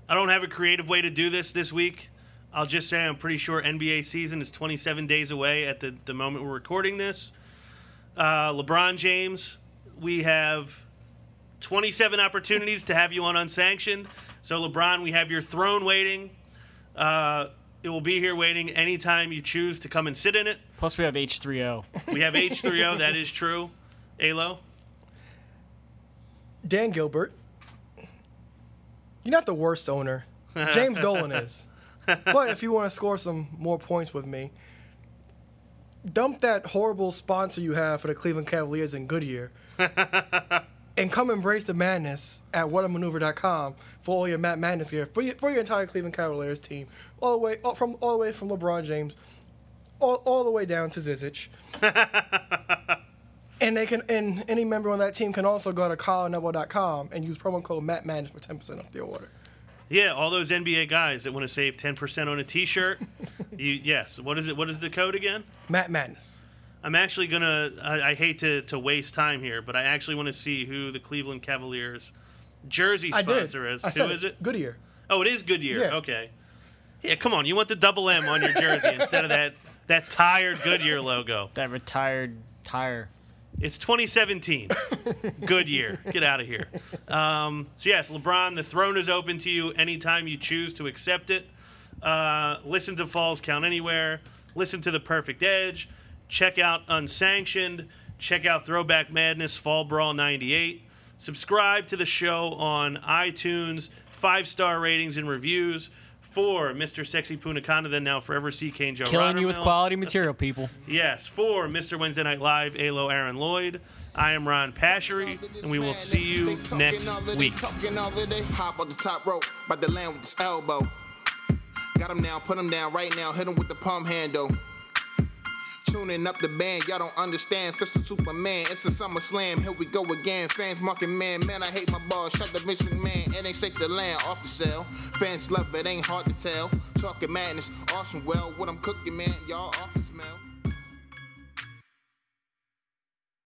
I don't have a creative way to do this this week. I'll just say I'm pretty sure NBA season is 27 days away at the, the moment we're recording this. Uh, LeBron James, we have 27 opportunities to have you on unsanctioned. So, LeBron, we have your throne waiting. Uh, it will be here waiting anytime you choose to come and sit in it. Plus, we have H3O. We have H3O, that is true. Alo? Dan Gilbert. You're not the worst owner. James Dolan is. But if you want to score some more points with me, dump that horrible sponsor you have for the Cleveland Cavaliers in Goodyear. and come embrace the madness at whatamaneuver.com for all your Matt Madness gear for your, for your entire Cleveland Cavaliers team, all the way all from all the way from LeBron James, all, all the way down to Zizic. and they can and any member on that team can also go to colinelbow.com and use promo code Matt Madness for ten percent off their order. Yeah, all those NBA guys that want to save 10% on a t-shirt. you, yes. What is it? What is the code again? Matt Madness. I'm actually gonna. I, I hate to, to waste time here, but I actually want to see who the Cleveland Cavaliers jersey I did. sponsor is. I Who said is it? Goodyear. Oh, it is Goodyear. Yeah. Okay. Yeah, come on. You want the double M on your jersey instead of that that tired Goodyear logo. That retired tire. It's 2017. Good year. Get out of here. Um, so, yes, LeBron, the throne is open to you anytime you choose to accept it. Uh, listen to Falls Count Anywhere. Listen to The Perfect Edge. Check out Unsanctioned. Check out Throwback Madness Fall Brawl 98. Subscribe to the show on iTunes. Five star ratings and reviews for Mr. Sexy Punakana, then now forever CK and Joe Killing you with quality material, people. Yes, for Mr. Wednesday Night Live, Alo Aaron Lloyd. I am Ron Pashery, and we will see you next week. Talking all of they hop on the top rope, by the land with this elbow. Got him down, put him down right now, hit him with the palm handle. Tuning up the band, y'all don't understand. Fist of Superman, it's a summer slam. Here we go again. Fans marking man, man, I hate my ball. Shut the Vince McMahon, it ain't shake the land off the cell. Fans love it, ain't hard to tell. Talking madness, awesome. Well, what I'm cooking, man, y'all off the smell.